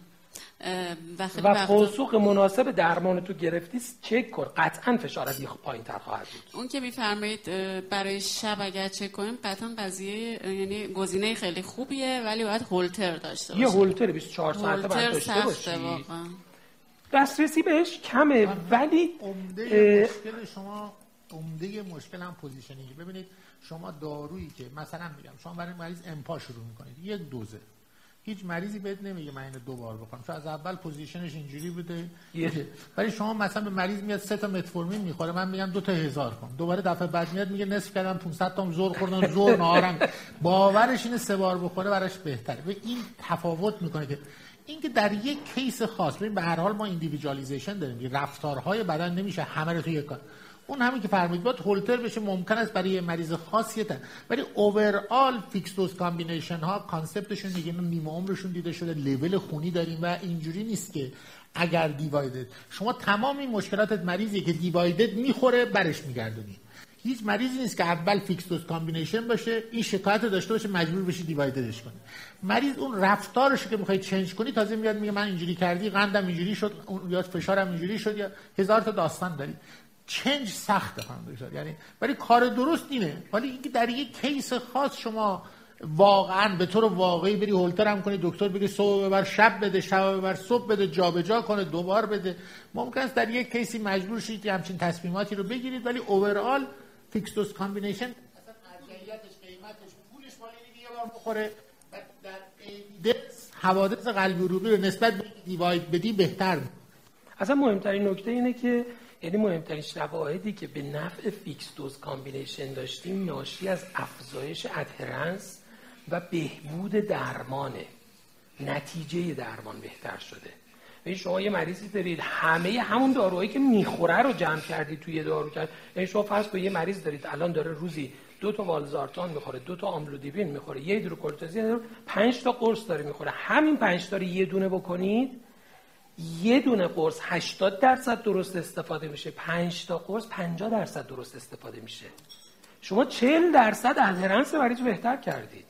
و, و پاسخ مناسب درمان تو گرفتی چک کن. قطعا فشار از پایین تر خواهد بود. اون که میفرمایید برای شب اگر چک کنیم قطعا قضیه یعنی گزینه خیلی خوبیه ولی باید هولتر داشته باشی. یه هولتر 24 ساعته باید داشته باشی. دسترسی بهش کمه ولی عمده مشکل شما عمده مشکل هم positioning ببینید شما دارویی که مثلا میگم شما برای مریض امپا شروع می‌کنید یک دوزه. هیچ مریضی بهت نمیگه من اینو دو بار بکنم چون از اول position ش اینجوری بوده. ولی شما مثلا به مریض میاد سه تا متفورمین می‌خوره من میگم دو تا هزار کن. دوباره دفعه بعد میاد میگه نصف کردم 500 تا ظهر خوردم ظهر نهارم. باورش اینه سه بار بخوره براش بهتره. و این تفاوت می‌کنه که اینکه در یک case خاص ببین به هر حال ما individualization داریم. رفتارهای بدن نمیشه همه رو توی یک اون همین که فرمودید باید هولتر بشه ممکن است برای مریض خاصی ولی overall fixed dose combination ها concept شون دیگه نیمه عمرشون دیده شده لول خونی داریم و اینجوری نیست که اگر دیوایدد شما تمام این مشکلات مریضی که دیوایدد می‌خوره برش میگردونی. هیچ مریضی نیست که اول fixed dose combination باشه این شکایت داشته باشه مجبور بشی دیوایددش کنی. مریض اون رفتارش که می‌خوای change کنی تازه میاد میگه من اینجوری کردی قندم اینجوری شد یا فشارم اینجوری شد یا هزار تا داستان داری. change سخته خانم یعنی ولی کار درست اینه. ولی اینکه در یک case خاص شما واقعا به طور واقعی بری هولتر هم کنی دکتر بگه صبح ببر شب بده شب ببر صبح بده جابجا کنه دوبار بده. ممکن است در یک case ی مجبور شید که همچین تصمیماتی رو بگیرید ولی overall fixed dose combination اصلا ارجحیتش قیمتش پولش مال دیگه بار بخوره. و در حوادث قلبی عروقی رو نسبت به دیواید بدی بهتر. اصلا مهمترین نکته اینه که یعنی مهمترین شواهدی که به نفع fixed dose combination داشتیم ناشی از افزایش adherence و بهبود درمانه نتیجه درمان بهتر شده. یعنی شما یه مریضی دارید. همه همون داروهایی که می‌خوره رو جمع کردید توی دارو کرد. یعنی شما فرض کنید یه مریض دارید. الان داره روزی دو تا والزارتان می‌خوره دو تا آملودیبین می‌خوره یه هیدروکورتیزین پنج تا قرص داره می‌خوره. همین پنج تا رو یه دونه بکنید. یه دونه قرص 80 درصد درست استفاده میشه 5 تا قرص 50 درصد درست استفاده میشه. شما 40 درصد ادهرنس مریض بهتر کردید؟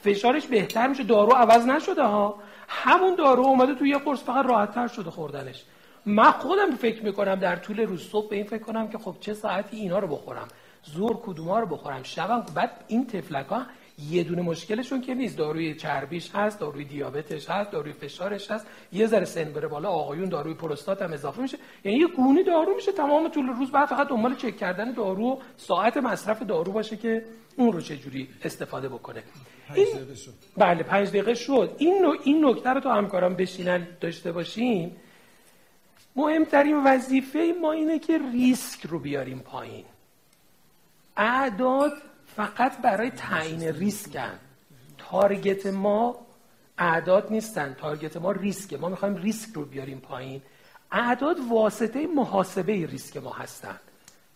فشارش بهتر میشه دارو عوض نشده ها. همون دارو اومده توی یه قرص فقط راحتتر شده خوردنش. من خودم فکر می‌کنم در طول روز صبح به این فکر کنم که خب چه ساعتی اینا رو بخورم. زور کدوما رو بخورم. شبم بعد این تفلک ها یه دونه مشکلشون که نیست. داروی چربیش هست داروی دیابتش هست داروی فشارش هست. یه ذره سن بره بالا آقایون داروی پروستات هم اضافه میشه. یعنی یه گونه دارو میشه. تمام طول روز بعد فقط دنبال چک کردن دارو ساعت مصرف دارو باشه که اون رو چه جوری استفاده بکنه. این بله پنج دقیقه شد. این نو... این نکته رو تو همکاران بشینن داشته باشیم مهمترین وظیفه ما اینه که ریسک رو بیاریم پایین. اعداد فقط برای تعیین ریسکن. target ما اعداد نیستن. target ما ریسکه. ما می‌خوایم ریسک رو بیاریم پایین. اعداد واسطه محاسبه ریسک ما هستند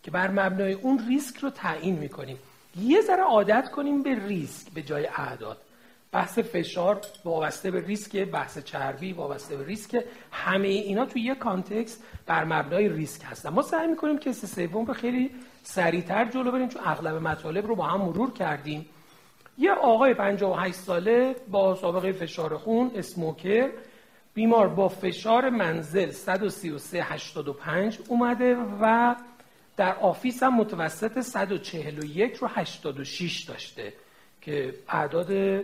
که بر مبنای اون ریسک رو تعیین می‌کنیم. یه ذره عادت کنیم به ریسک به جای اعداد. بحث فشار وابسته به ریسک بحث چربی وابسته به ریسک. همه اینا توی یه context بر مبنای ریسک هستن. ما سعی می‌کنیم که case سوم رو خیلی سریعتر جلو بریم چون اغلب مطالب رو با هم مرور کردیم. یه آقای 58 ساله با سابقه فشار خون smoker بیمار با فشار منزل 133 85 اومده و در office هم متوسط 141 رو 86 داشته که اعداد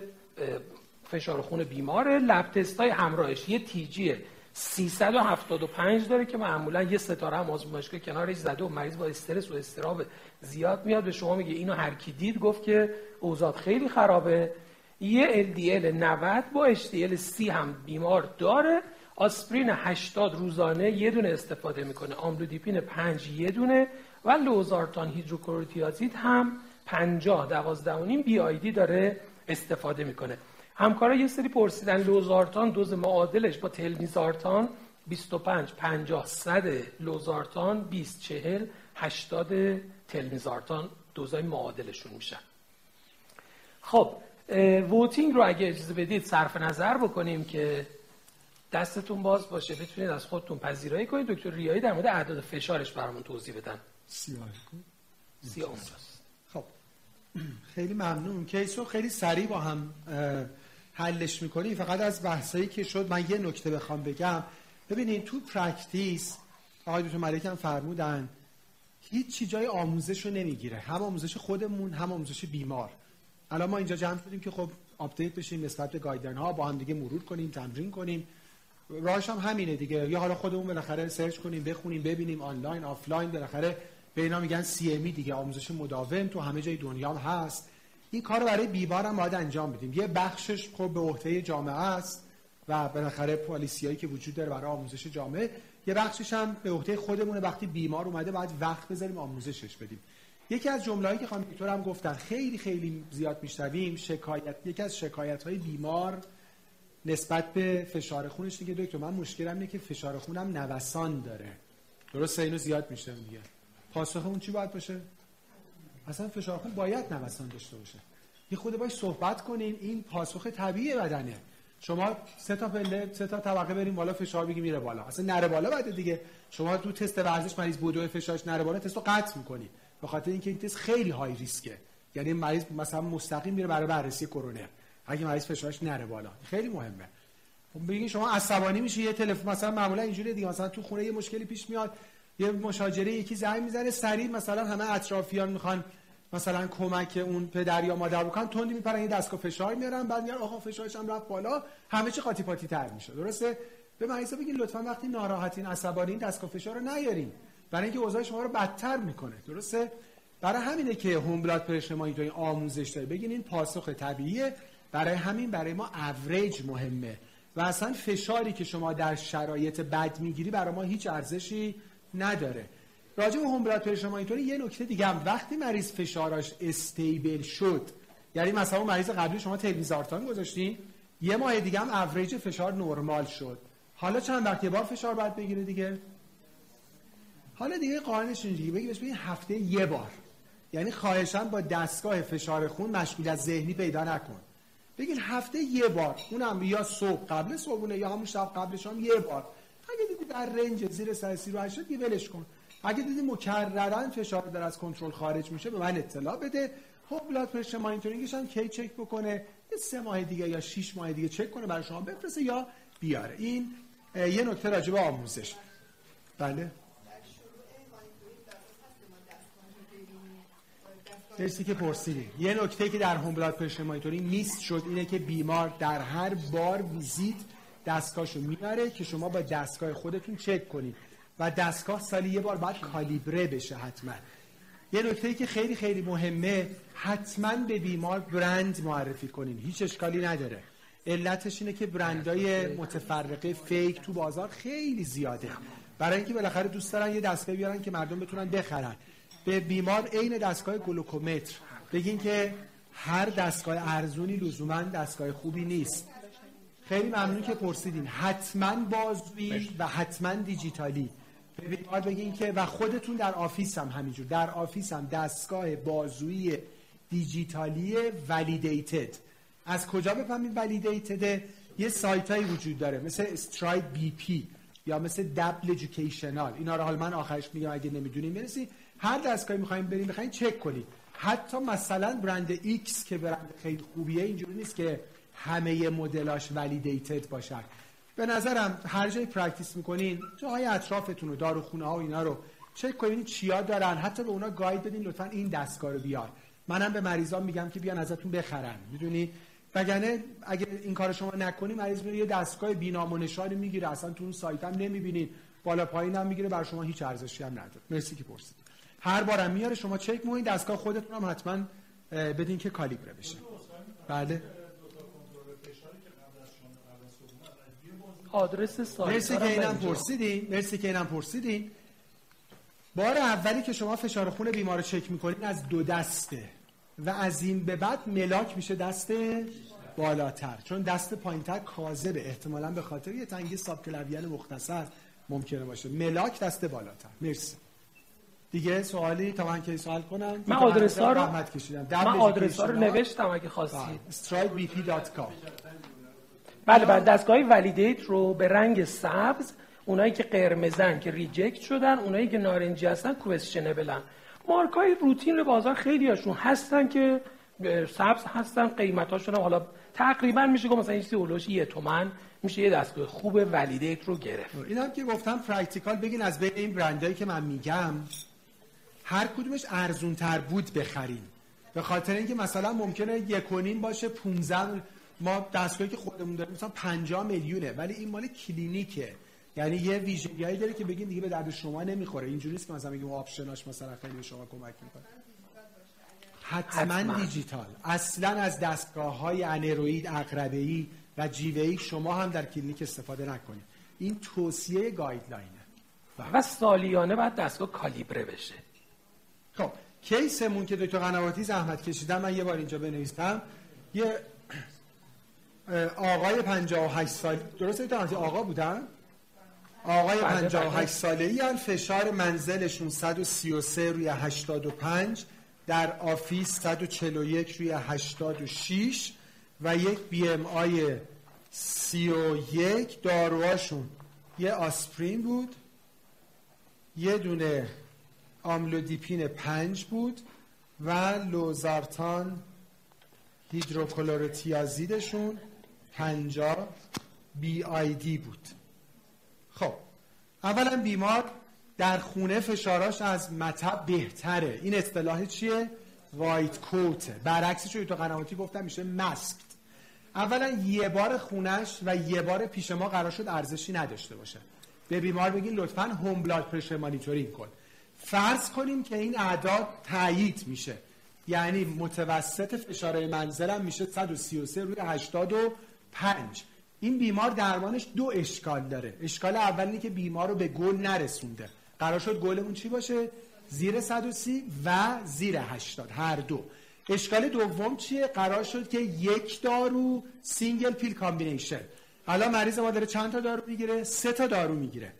فشار خون بیماره. لب تست های همراهش یه تیجی 375 داره که معمولا یه ستاره هم آزمایشگاه کنارش زده و مریض با استرس و استراب زیاد میاد. به شما میگه اینو هر کی دید گفت که اوضاع خیلی خرابه. یه LDL 90 با HDL 30 هم بیمار داره. آسپرین 80 روزانه یه دونه استفاده می‌کنه. آملودیپین 5 یه دونه. و لوزارتان هیدروکلوروتیازید هم 50 12 بی آیدی داره استفاده می‌کنه. همکارا یه سری پرسیدن لوزارتان دوز معادلش با تلمیزارتان 25 50 100 لوزارتان 20 40 80 تلمیزارتان دوزای معادلشون میشن. خب ووتینگ رو اگه اجازه بدید صرف نظر بکنیم که دستتون باز باشه. بتونید از خودتون پذیرایی کنید. دکتر ریایی در مورد اعداد فشارش برامون توضیح بدن. سیاه سیاه خب. خیلی ممنون. case و خیلی سریع با هم حلش می‌کنیم فقط از بحثایی که شد من یه نکته بخوام بگم. ببینید تو practice آقای دکتر ملک هم فرمودن هیچ چی جای آموزش رو نمی‌گیره. هم آموزش خودمون هم آموزش بیمار. الان ما اینجا جمع شدیم که خب update بشیم نسبت به guideline ها با هم دیگه مرور کنیم تمرین کنیم. راهش هم همینه دیگه. یا حالا خودمون بالاخره search کنیم بخونیم ببینیم online offline بالاخره به اینا میگن سی امی دیگه آموزش مداوم تو همه جای دنیا هست. این کار برای بیمار هم باید انجام بدیم. یه بخشش خب به عهده جامعه است و بالاخره پالیسیایی که وجود داره برای آموزش جامعه. یه بخشش هم به عهده خودمونه. وقتی بیمار اومده باید وقت بذاریم آموزشش بدیم. یکی از جمله‌ای که خانم دکتر هم گفتن خیلی خیلی زیاد میشنویم شکایت یکی از شکایت های بیمار نسبت به فشار خونش. دیگه دکتر من مشکلم اینه که فشار خونم نوسان داره. درسته؟ اینو زیاد میشه دیگه. پاسخ اون چی باید باشه؟ اصلا فشار خون باید نوسان داشته باشه. یه خود باید صحبت کنیم این پاسخ طبیعی بدنه. شما سه تا پله سه تا طبقه بریم بالا فشار بگی میره بالا. اصلا نره بالا بعد دیگه. شما تو تست ورزش مریض بودو فشارش نره بالا تستو قطع می‌کنی. به خاطر اینکه این تست خیلی های ریسکه. یعنی مریض مثلا مستقیم میره برای بررسی کرونر اگه مریض فشارش نره بالا. خیلی مهمه. خب شما عصبانی میشه یه تلفن مثلا معمولا اینجوری دیگه. مثلا تو خونه یه مشکلی پیش میاد. یه مشاجره یکی زنگ می‌زنه سریع مثلا همه اطرافیان می‌خوان مثلا کمک اون پدر یا مادر بکنن تندی میپرن یه دستگاه فشار میارن بعد میگن آقا فشارش هم رفت بالا. همه چی قاطی پاتی تر میشه. درسته؟ به مریضا بگین لطفا وقتی ناراحتین عصبانی دستگاه فشار رو نیارین. برای اینکه اوضاع شما رو بدتر می‌کنه. درسته؟ برای همینه که هوم بلاد پرشر ما اینجا آموزش داره. بگین این پاسخ طبیعیه. برای همین برای ما اوریج مهمه. و اصلا فشاری که شما در شرایط بد می‌گیری برای ما هیچ ارزشی نداره. راجع به home blood pressure اینطوری یه نکته دیگه هم وقتی مریض فشارش stable شد یعنی مثلا مریض قبلی شما تلمیزارتان گذاشتین یه ماه دیگه هم اوریج فشار نرمال شد. حالا چند وقت یه بار فشار باید بگیره دیگه؟ حالا دیگه قانونش اینجوری بگی بهش هفته یه بار. یعنی خواهشان با دستگاه فشار خون مشغولیت ذهنی پیدا نکن. بگین هفته یه بار اونم یا صبح قبل صبحونه یا همون شب قبلش هم یه بار. در رنج زیر 138 شد یه ولش کن. اگه دیدی مکررن فشار در از کنترل خارج میشه به من اطلاع بده. خب بلاد پرشر مانیتورینگش هم کی چک بکنه؟ یه سه ماه دیگه یا 6 ماه دیگه چک کنه برای شما بفرسته یا بیاره. این یه نکته راجع به آموزش. بله. درستی که پرسیدیم یه نکته که در هوم بلاد پرشر مانیتورینگ میست شد اینه که بیمار در هر بار ویزیت دستگاهشو می‌بره که شما با دستگاه خودتون چک کنید. و دستگاه سالی یه بار باید کالیبره بشه حتما. یه نکته که خیلی خیلی مهمه حتما به بیمار برند معرفی کنین هیچ اشکالی نداره. علتش اینه که برندای متفرقه فیک تو بازار خیلی زیاده. برای اینکه بالاخره دوست دارن یه دستگاه بیارن که مردم بتونن بخرن. به بیمار عین دستگاه گلوکومتر. بگین که هر دستگاه ارزونی لزوما دستگاه خوبی نیست. خیلی ممنون که پرسیدین. حتما بازوی و حتما دیجیتالی. ببین بگین که و خودتون در office هم همینجور. در office هم دستگاه بازویی دیجیتالی validated از کجا بفهمید validated ه یه سایت هایی وجود داره مثل STRIDE BP یا مثل dabl Educational اینا رو حال من آخرش میگم اگه نمی‌دونیم برسی هر دستگاهی می‌خوایم بریم بخوایم چک کنید. حتی مثلا برند X که برند خیلی خوبیه اینجوری نیست که همه مدلاش validated باشن. به نظرم هر جای practice می‌کنین جاهای اطرافتون و داروخونه ها و اینا رو چک کنین چیا دارن. حتی به اونا guide بدین لطفا این دستگاه رو بیار. منم به مریضان میگم که بیان ازتون بخرن. می‌دونی؟ وگرنه اگه این کار شما نکنی مریض میره یه دستگاه بینام و نشانی می‌گیره. اصلا تو اون سایت هم نمی‌بینید بالا پایین هم می‌گیره. بر شما هیچ ارزشی هم نداره. مرسی که پرسید هر بارم میاره شما چک این دستگاه خودتون هم حتما بدین که کالیبره بشه. بله. آدرس سایت مرسی که اینم پرسیدین مرسی که اینم پرسیدین بار اولی که شما فشار خون بیمار رو چک می‌کنین از دو دسته و از این به بعد ملاک میشه دست بالاتر. چون دست پایینتر کاذبه. احتمالا به خاطر یه تنگی subclavian مختصر ممکنه باشه. ملاک دست بالاتر. مرسی. دیگه سوالی؟ تا من که سوال کنم؟ من آدرس ها رو من آدرس ها رو نوشتم اگه خواستید. stridebp.com بله بله دستگاه validate رو به رنگ سبز اونایی که قرمزن که reject شدن اونایی که نارنجی هستن questionable ن مارک های روتین بازار خیلی هاشون هستن که سبز هستن قیمتاشون حالا تقریبا میشه گفت مثلا این اولوش یه تومن میشه یه دستگاه خوب validate رو گرفت. این هم که گفتم practical بگین از بین این برندهایی که من میگم هر کدومش ارزون تر بود بخرین. به خاطر اینکه مثلا ممکنه یک و باشه 15 ما دستگاهی که خودمون داریم مثلا 50 میلیونه ولی این مال کلینیکه. یعنی یه ویژگیایی داره که بگین دیگه به درد شما نمی‌خوره. اینجوری نیست که مثلا میگیم option اش مثلا خیلی به شما کمک می‌کنه. حتما. دیجیتال. اصلا از دستگاه های aneroid عقربه و جیوه شما هم در کلینیک استفاده نکنید. این توصیه guideline ه. و سالیانه بعد دستگاه کالیبره بشه. خب case مون که دکتر قنواتی زحمت کشیدن من یه بار اینجا بنویسم. یه آقای 58 سال درسته دکتر آقا بودن؟ آقای 58 بله، ساله ای فشار منزلشون 133 روی 85 در office 141 روی 86 و یک BMI 31 داروهاشون. یه آسپرین بود یه دونه آملودیپین 5 بود و لوزارتان هیدروکلوروتیازیدشون. 50 بی آی دی بود. خب اولا بیمار در خونه فشاراش از مطب بهتره. این اصطلاح چیه؟ وایت کوته برعکسش رو تو قنواتی گفتم میشه مسکت اولا یه بار خونش و یه بار پیش ما قرار شد ارزشی نداشته باشه. به بیمار بگین لطفا هوم بلاد پرشر مانیتورینگ کن. فرض کنیم که این اعداد تایید میشه. یعنی متوسط فشار منزلم میشه 133 روی 85 این بیمار درمانش دو اشکال داره. اشکال اولی که بیمار رو به گل نرسونده. قرار شد گلمون چی باشه؟ زیر 130 و زیر 80 هر دو. اشکال دوم چیه؟ قرار شد که یک دارو single pill combination. الان مریض ما داره چند تا دارو می‌گیره؟ سه تا دارو می‌گیره.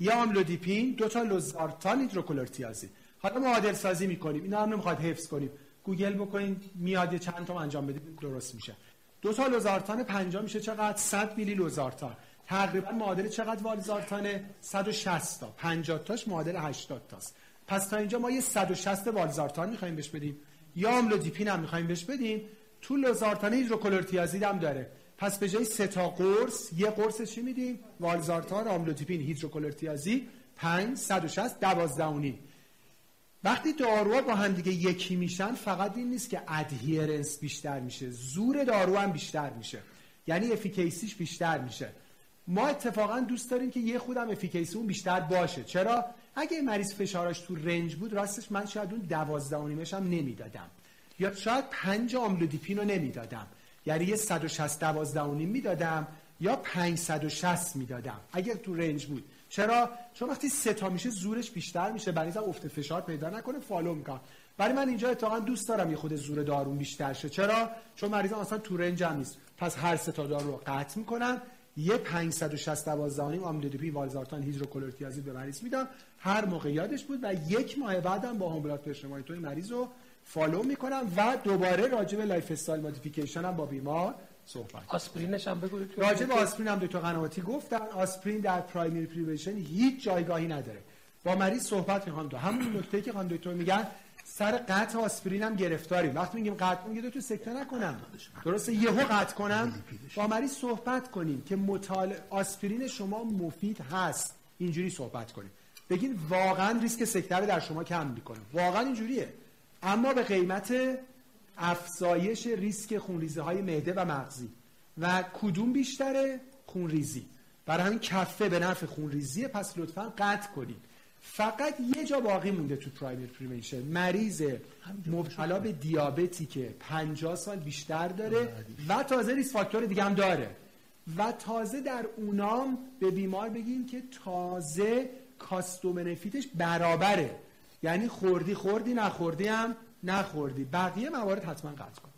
یا آملودیپین دو تا لوزارتان هیدروکلورتیازید. حالا معادل سازی می‌کنیم. اینا هم نمی‌خواد حفظ کنیم. گوگل بکنین میاد چند تا انجام بدید درست میشه. دو تا لوزارتان 5 میشه چقدر؟ 100 میلی لوزارتان. تقریبا معادل چقدر والزارتان 160 تا. 50 تاش معادل 80 تاست. پس تا اینجا ما یه 160 والزارتان می‌خوایم بهش بدیم. یا آملودیپین هم می‌خوایم بهش بدیم. تو لوزارتان هیدروکلورتیازید هم داره. پس به جای سه تا قرص یه قرص چی میدیم؟ والزارتان آملودیپین هیدروکلورتیازید 5 160 12 وقتی داروها با هم دیگه یکی میشن فقط این نیست که adherence بیشتر میشه زور دارو هم بیشتر میشه. یعنی efficacy ش بیشتر میشه. ما اتفاقا دوست داریم که یه خودم افیکیسی اون بیشتر باشه. چرا؟ اگه مریض فشارش تو range بود راستش من شاید اون دوازده و هم نمی‌دادم. یا شاید پنج آملودیپین رو نمی‌دادم. یعنی یه 160 دوازده و می‌دادم یا 560 می‌دادم. اگر تو range بود. چرا؟ چون وقتی سه تا میشه زورش بیشتر میشه. مریض افت فشار پیدا نکنه follow می‌کنه برای من اینجا اتفاقا دوست دارم یه خرده زور دارو بیشتر شه. چرا؟ چون مریض اصلا تو range هم نیست. پس هر سه تا دارو رو قطع می‌کنم یه 560 دوازدهانی آملودیپین والزارتان هیدروکلورتیازید به مریض میدم هر موقع یادش بود و یک ماه بعدم با home blood مریض رو follow می‌کنم و دوباره راجع به lifestyle modification هم با بیمار صحبت آسپرینش هم بگو راجع به آسپرین هم دکتر قنواتی گفتن. آسپرین در primary prevention هیچ جایگاهی نداره. با مریض صحبت می‌خوام دو همون نکته که خانم دکتر میگن سر قطع آسپرین هم گرفتاریم. وقتی میگیم قطع میگه تو سکته نکنم. درسته؟ یهو قطع کنم. با مریض صحبت کنیم که مطال آسپرین شما مفید هست. اینجوری صحبت کنیم. بگین واقعا ریسک سکته رو در شما کم می‌کنه. واقعا اینجوریه. اما به قیمت افزایش ریسک خونریزی های معده و مغزی. و کدوم بیشتره؟ خونریزی. برای همین کفه به نفع خونریزیه پس لطفا قطع کنید. فقط یه جا باقی مونده تو primary prevention مریض مبتلا به دیابتی که 50 سال بیشتر داره و تازه risk factor دیگه هم داره. و تازه در اونام به بیمار بگیم که تازه کاست و بنفیتش برابره. یعنی خوردی خوردی نخوردی هم نخوردی. بقیه موارد حتما قطع کن.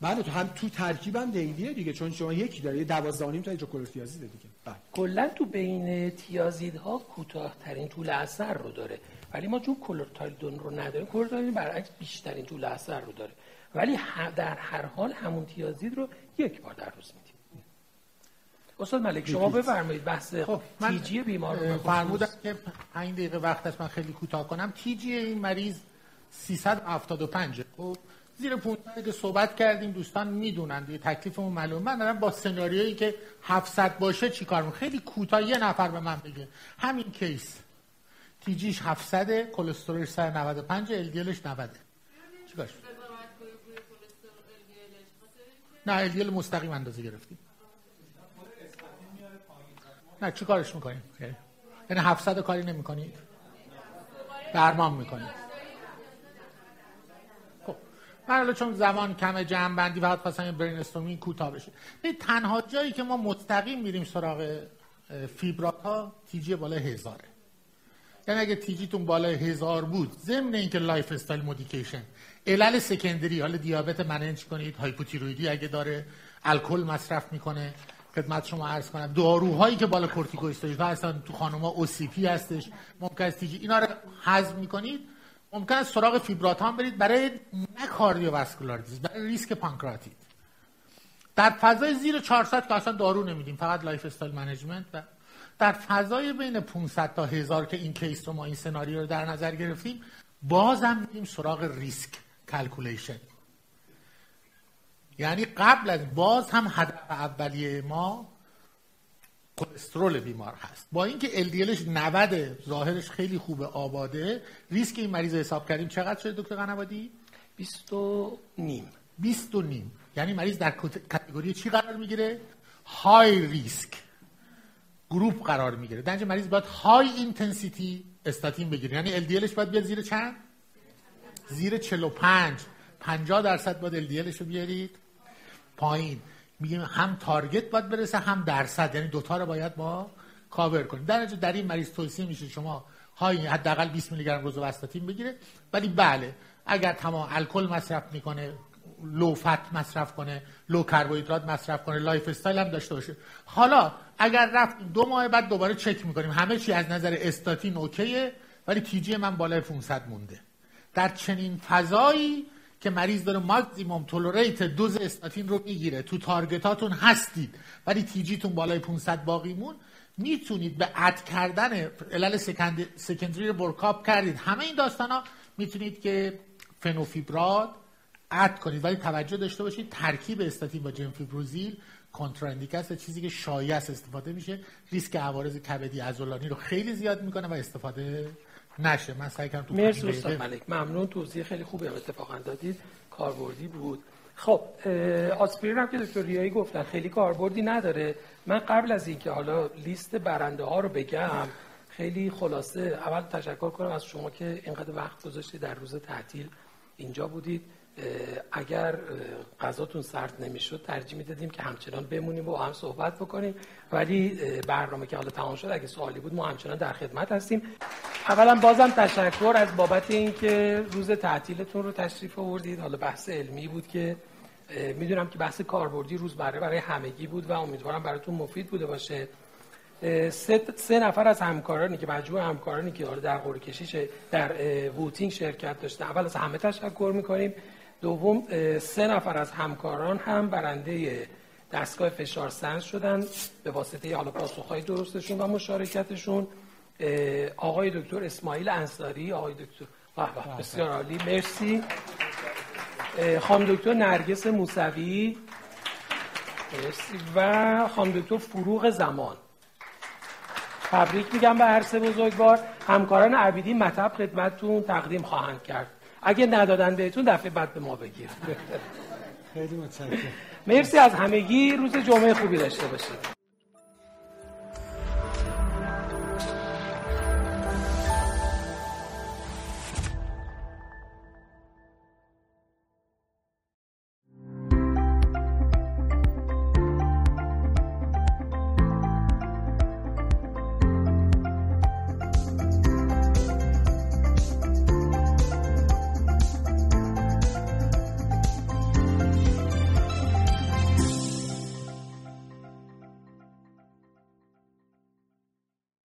بله تو هم تو ترکیبم دیلیه دیگه چون شما یکی داره یه 12 تا هیدروکلورتیازید دیگه. بله. کلا تو بین تیازیدها کوتاهترین طول اثر رو داره. ولی ما چون کلورتالدون رو نداریم کلورتالدون برعکس بیشترین طول اثر رو داره. ولی در هر حال همون تیازید رو یک بار در روز میدیم استاد ملک شما بفرمایید. بحث خب تیجی بیمار رو فرمودم که 5 دقیقه وقت است من خیلی کوتاه کنم. تیجی این مریض 375 خب زیر 500 که صحبت کردیم دوستان می‌دونن دیگه تکلیفمون معلومه. من دارم با سناریویی که 700 باشه چیکار خیلی کوتاه یه نفر به من بگه. همین کیس. تیجیش 700 کلسترولش 195 ال دی الش 90 چیکارش؟ نه ال دی مستقیم اندازه گرفتیم. نه چی کارش می‌کنیم یعنی 700 کاری نمی‌کنید درمان می‌کنید من چون زمان کم جمع بندی فقط خواستم برین استومینگ کوتاه بشه. تنها جایی که ما مستقیم میریم سراغ فیبرات ها تیجی بالای هزاره. یعنی اگه TG تون بالای هزار بود ضمن اینکه lifestyle modification. علل secondary حالا دیابت manage کنید هایپوتیرویدی اگه داره الکل مصرف می‌کنه. خدمت شما عرض کنم. داروهایی که حالا کورتیکواستروئید هستن تو خانوما OCP هستش. ممکن است اینا رو هضم می‌کنید. ممکن است سراغ فیبرات‌ها برید برای نه cardiovascular برای ریسک پانکراتیت در فضای زیر 400 که اصلا دارو نمیدیم فقط lifestyle management و در فضای بین 500 تا 1000 که این کیس رو ما این سناریو رو در نظر گرفتیم بازم میریم سراغ risk calculation. یعنی قبل از باز هم هدف اولیه ما کلسترول بیمار هست. با اینکه LDLش 90 ظاهرش خیلی خوبه آباده ریسک این مریض حساب کردیم چقدر شده دکتر قنوادی؟ 20 و نیم. 20 و نیم. یعنی مریض در category چی قرار می‌گیره؟ high risk group قرار می‌گیره. در مریض باید high intensity statin بگیره. یعنی LDLش باید بیاد زیر چند؟ زیر 45 50 درصد باید LDLش رو بیارید. پایین. میگیم هم target باید برسه هم درصد. یعنی دوتا رو باید ما کاور کنیم. در در این مریض توصیه میشه شما های حداقل 20 میلی گرم روزوواستاتین بگیره. ولی بله اگر تمام الکل مصرف می‌کنه low fat مصرف کنه low کربوهیدرات مصرف کنه lifestyle هم داشته باشه. حالا اگر رفت دو ماه بعد دوباره چک می‌کنیم. همه چی از نظر استاتین OK ه ولی TG من بالای 500 مونده. در چنین فضایی که مریض داره maximum tolerated dose استاتین رو می‌گیره. تو target اتون هستید ولی TG تون بالای 500 باقی مون. می‌تونید به add کردن علل سکندری رو برکاپ کردید. همه این داستان ها می‌تونید که فنوفیبرات اد کنید. ولی توجه داشته باشید ترکیب استاتین با جنفیبروزیل کنتراندیکاس چیزی که شایع استفاده میشه. ریسک عوارض کبدی عضلانی رو خیلی زیاد می‌کنه و استفاده نشه من سعی کردم تو مرسی استاد ملک. ممنون. توضیح خیلی خوبی هم اتفاقا دادید. کاربردی بود. خب آسپرین هم که دکتر ریایی گفتن خیلی کاربردی نداره. من قبل از اینکه حالا لیست برنده ها رو بگم خیلی خلاصه اول تشکر کنم از شما که اینقدر وقت گذاشتید در روز تعطیل اینجا بودید. اگر غذاتون سرد نمی‌شد ترجیح می‌دادیم که همچنان بمونیم و هم صحبت بکنیم. ولی برنامه که حالا تمام شد اگه سوالی بود ما همچنان در خدمت هستیم. اولا بازم تشکر از بابت اینکه روز تعطیلتون رو تشریف آوردید. حالا بحث علمی بود که می‌دونم که بحث کاربردی روز برای برای همگی بود و امیدوارم براتون مفید بوده باشه. سه, سه نفر از همکارانی که مجموع همکارانی که در قرعه کشیش در ووتینگ شرکت داشتن اول از همه تشکر می‌کنیم. دوم سه نفر از همکاران هم برنده دستگاه فشار سنج شدن به واسطه حالا پاسخهای درستشون و مشارکتشون. آقای دکتر اسماعیل انصاری آقای دکتر بسیار عالی مرسی. خانم دکتر نرگس موسوی. مرسی. و خانم دکتر فروغ زمان. تبریک میگم به هر سه بزرگوار. همکاران عبیدی مطب خدمتتون تقدیم خواهند کرد. اگه ندادن بهتون دفعه بعد به ما بگیر خیلی متشکرم. مرسی از همگی. روز جمعه خوبی داشته باشید.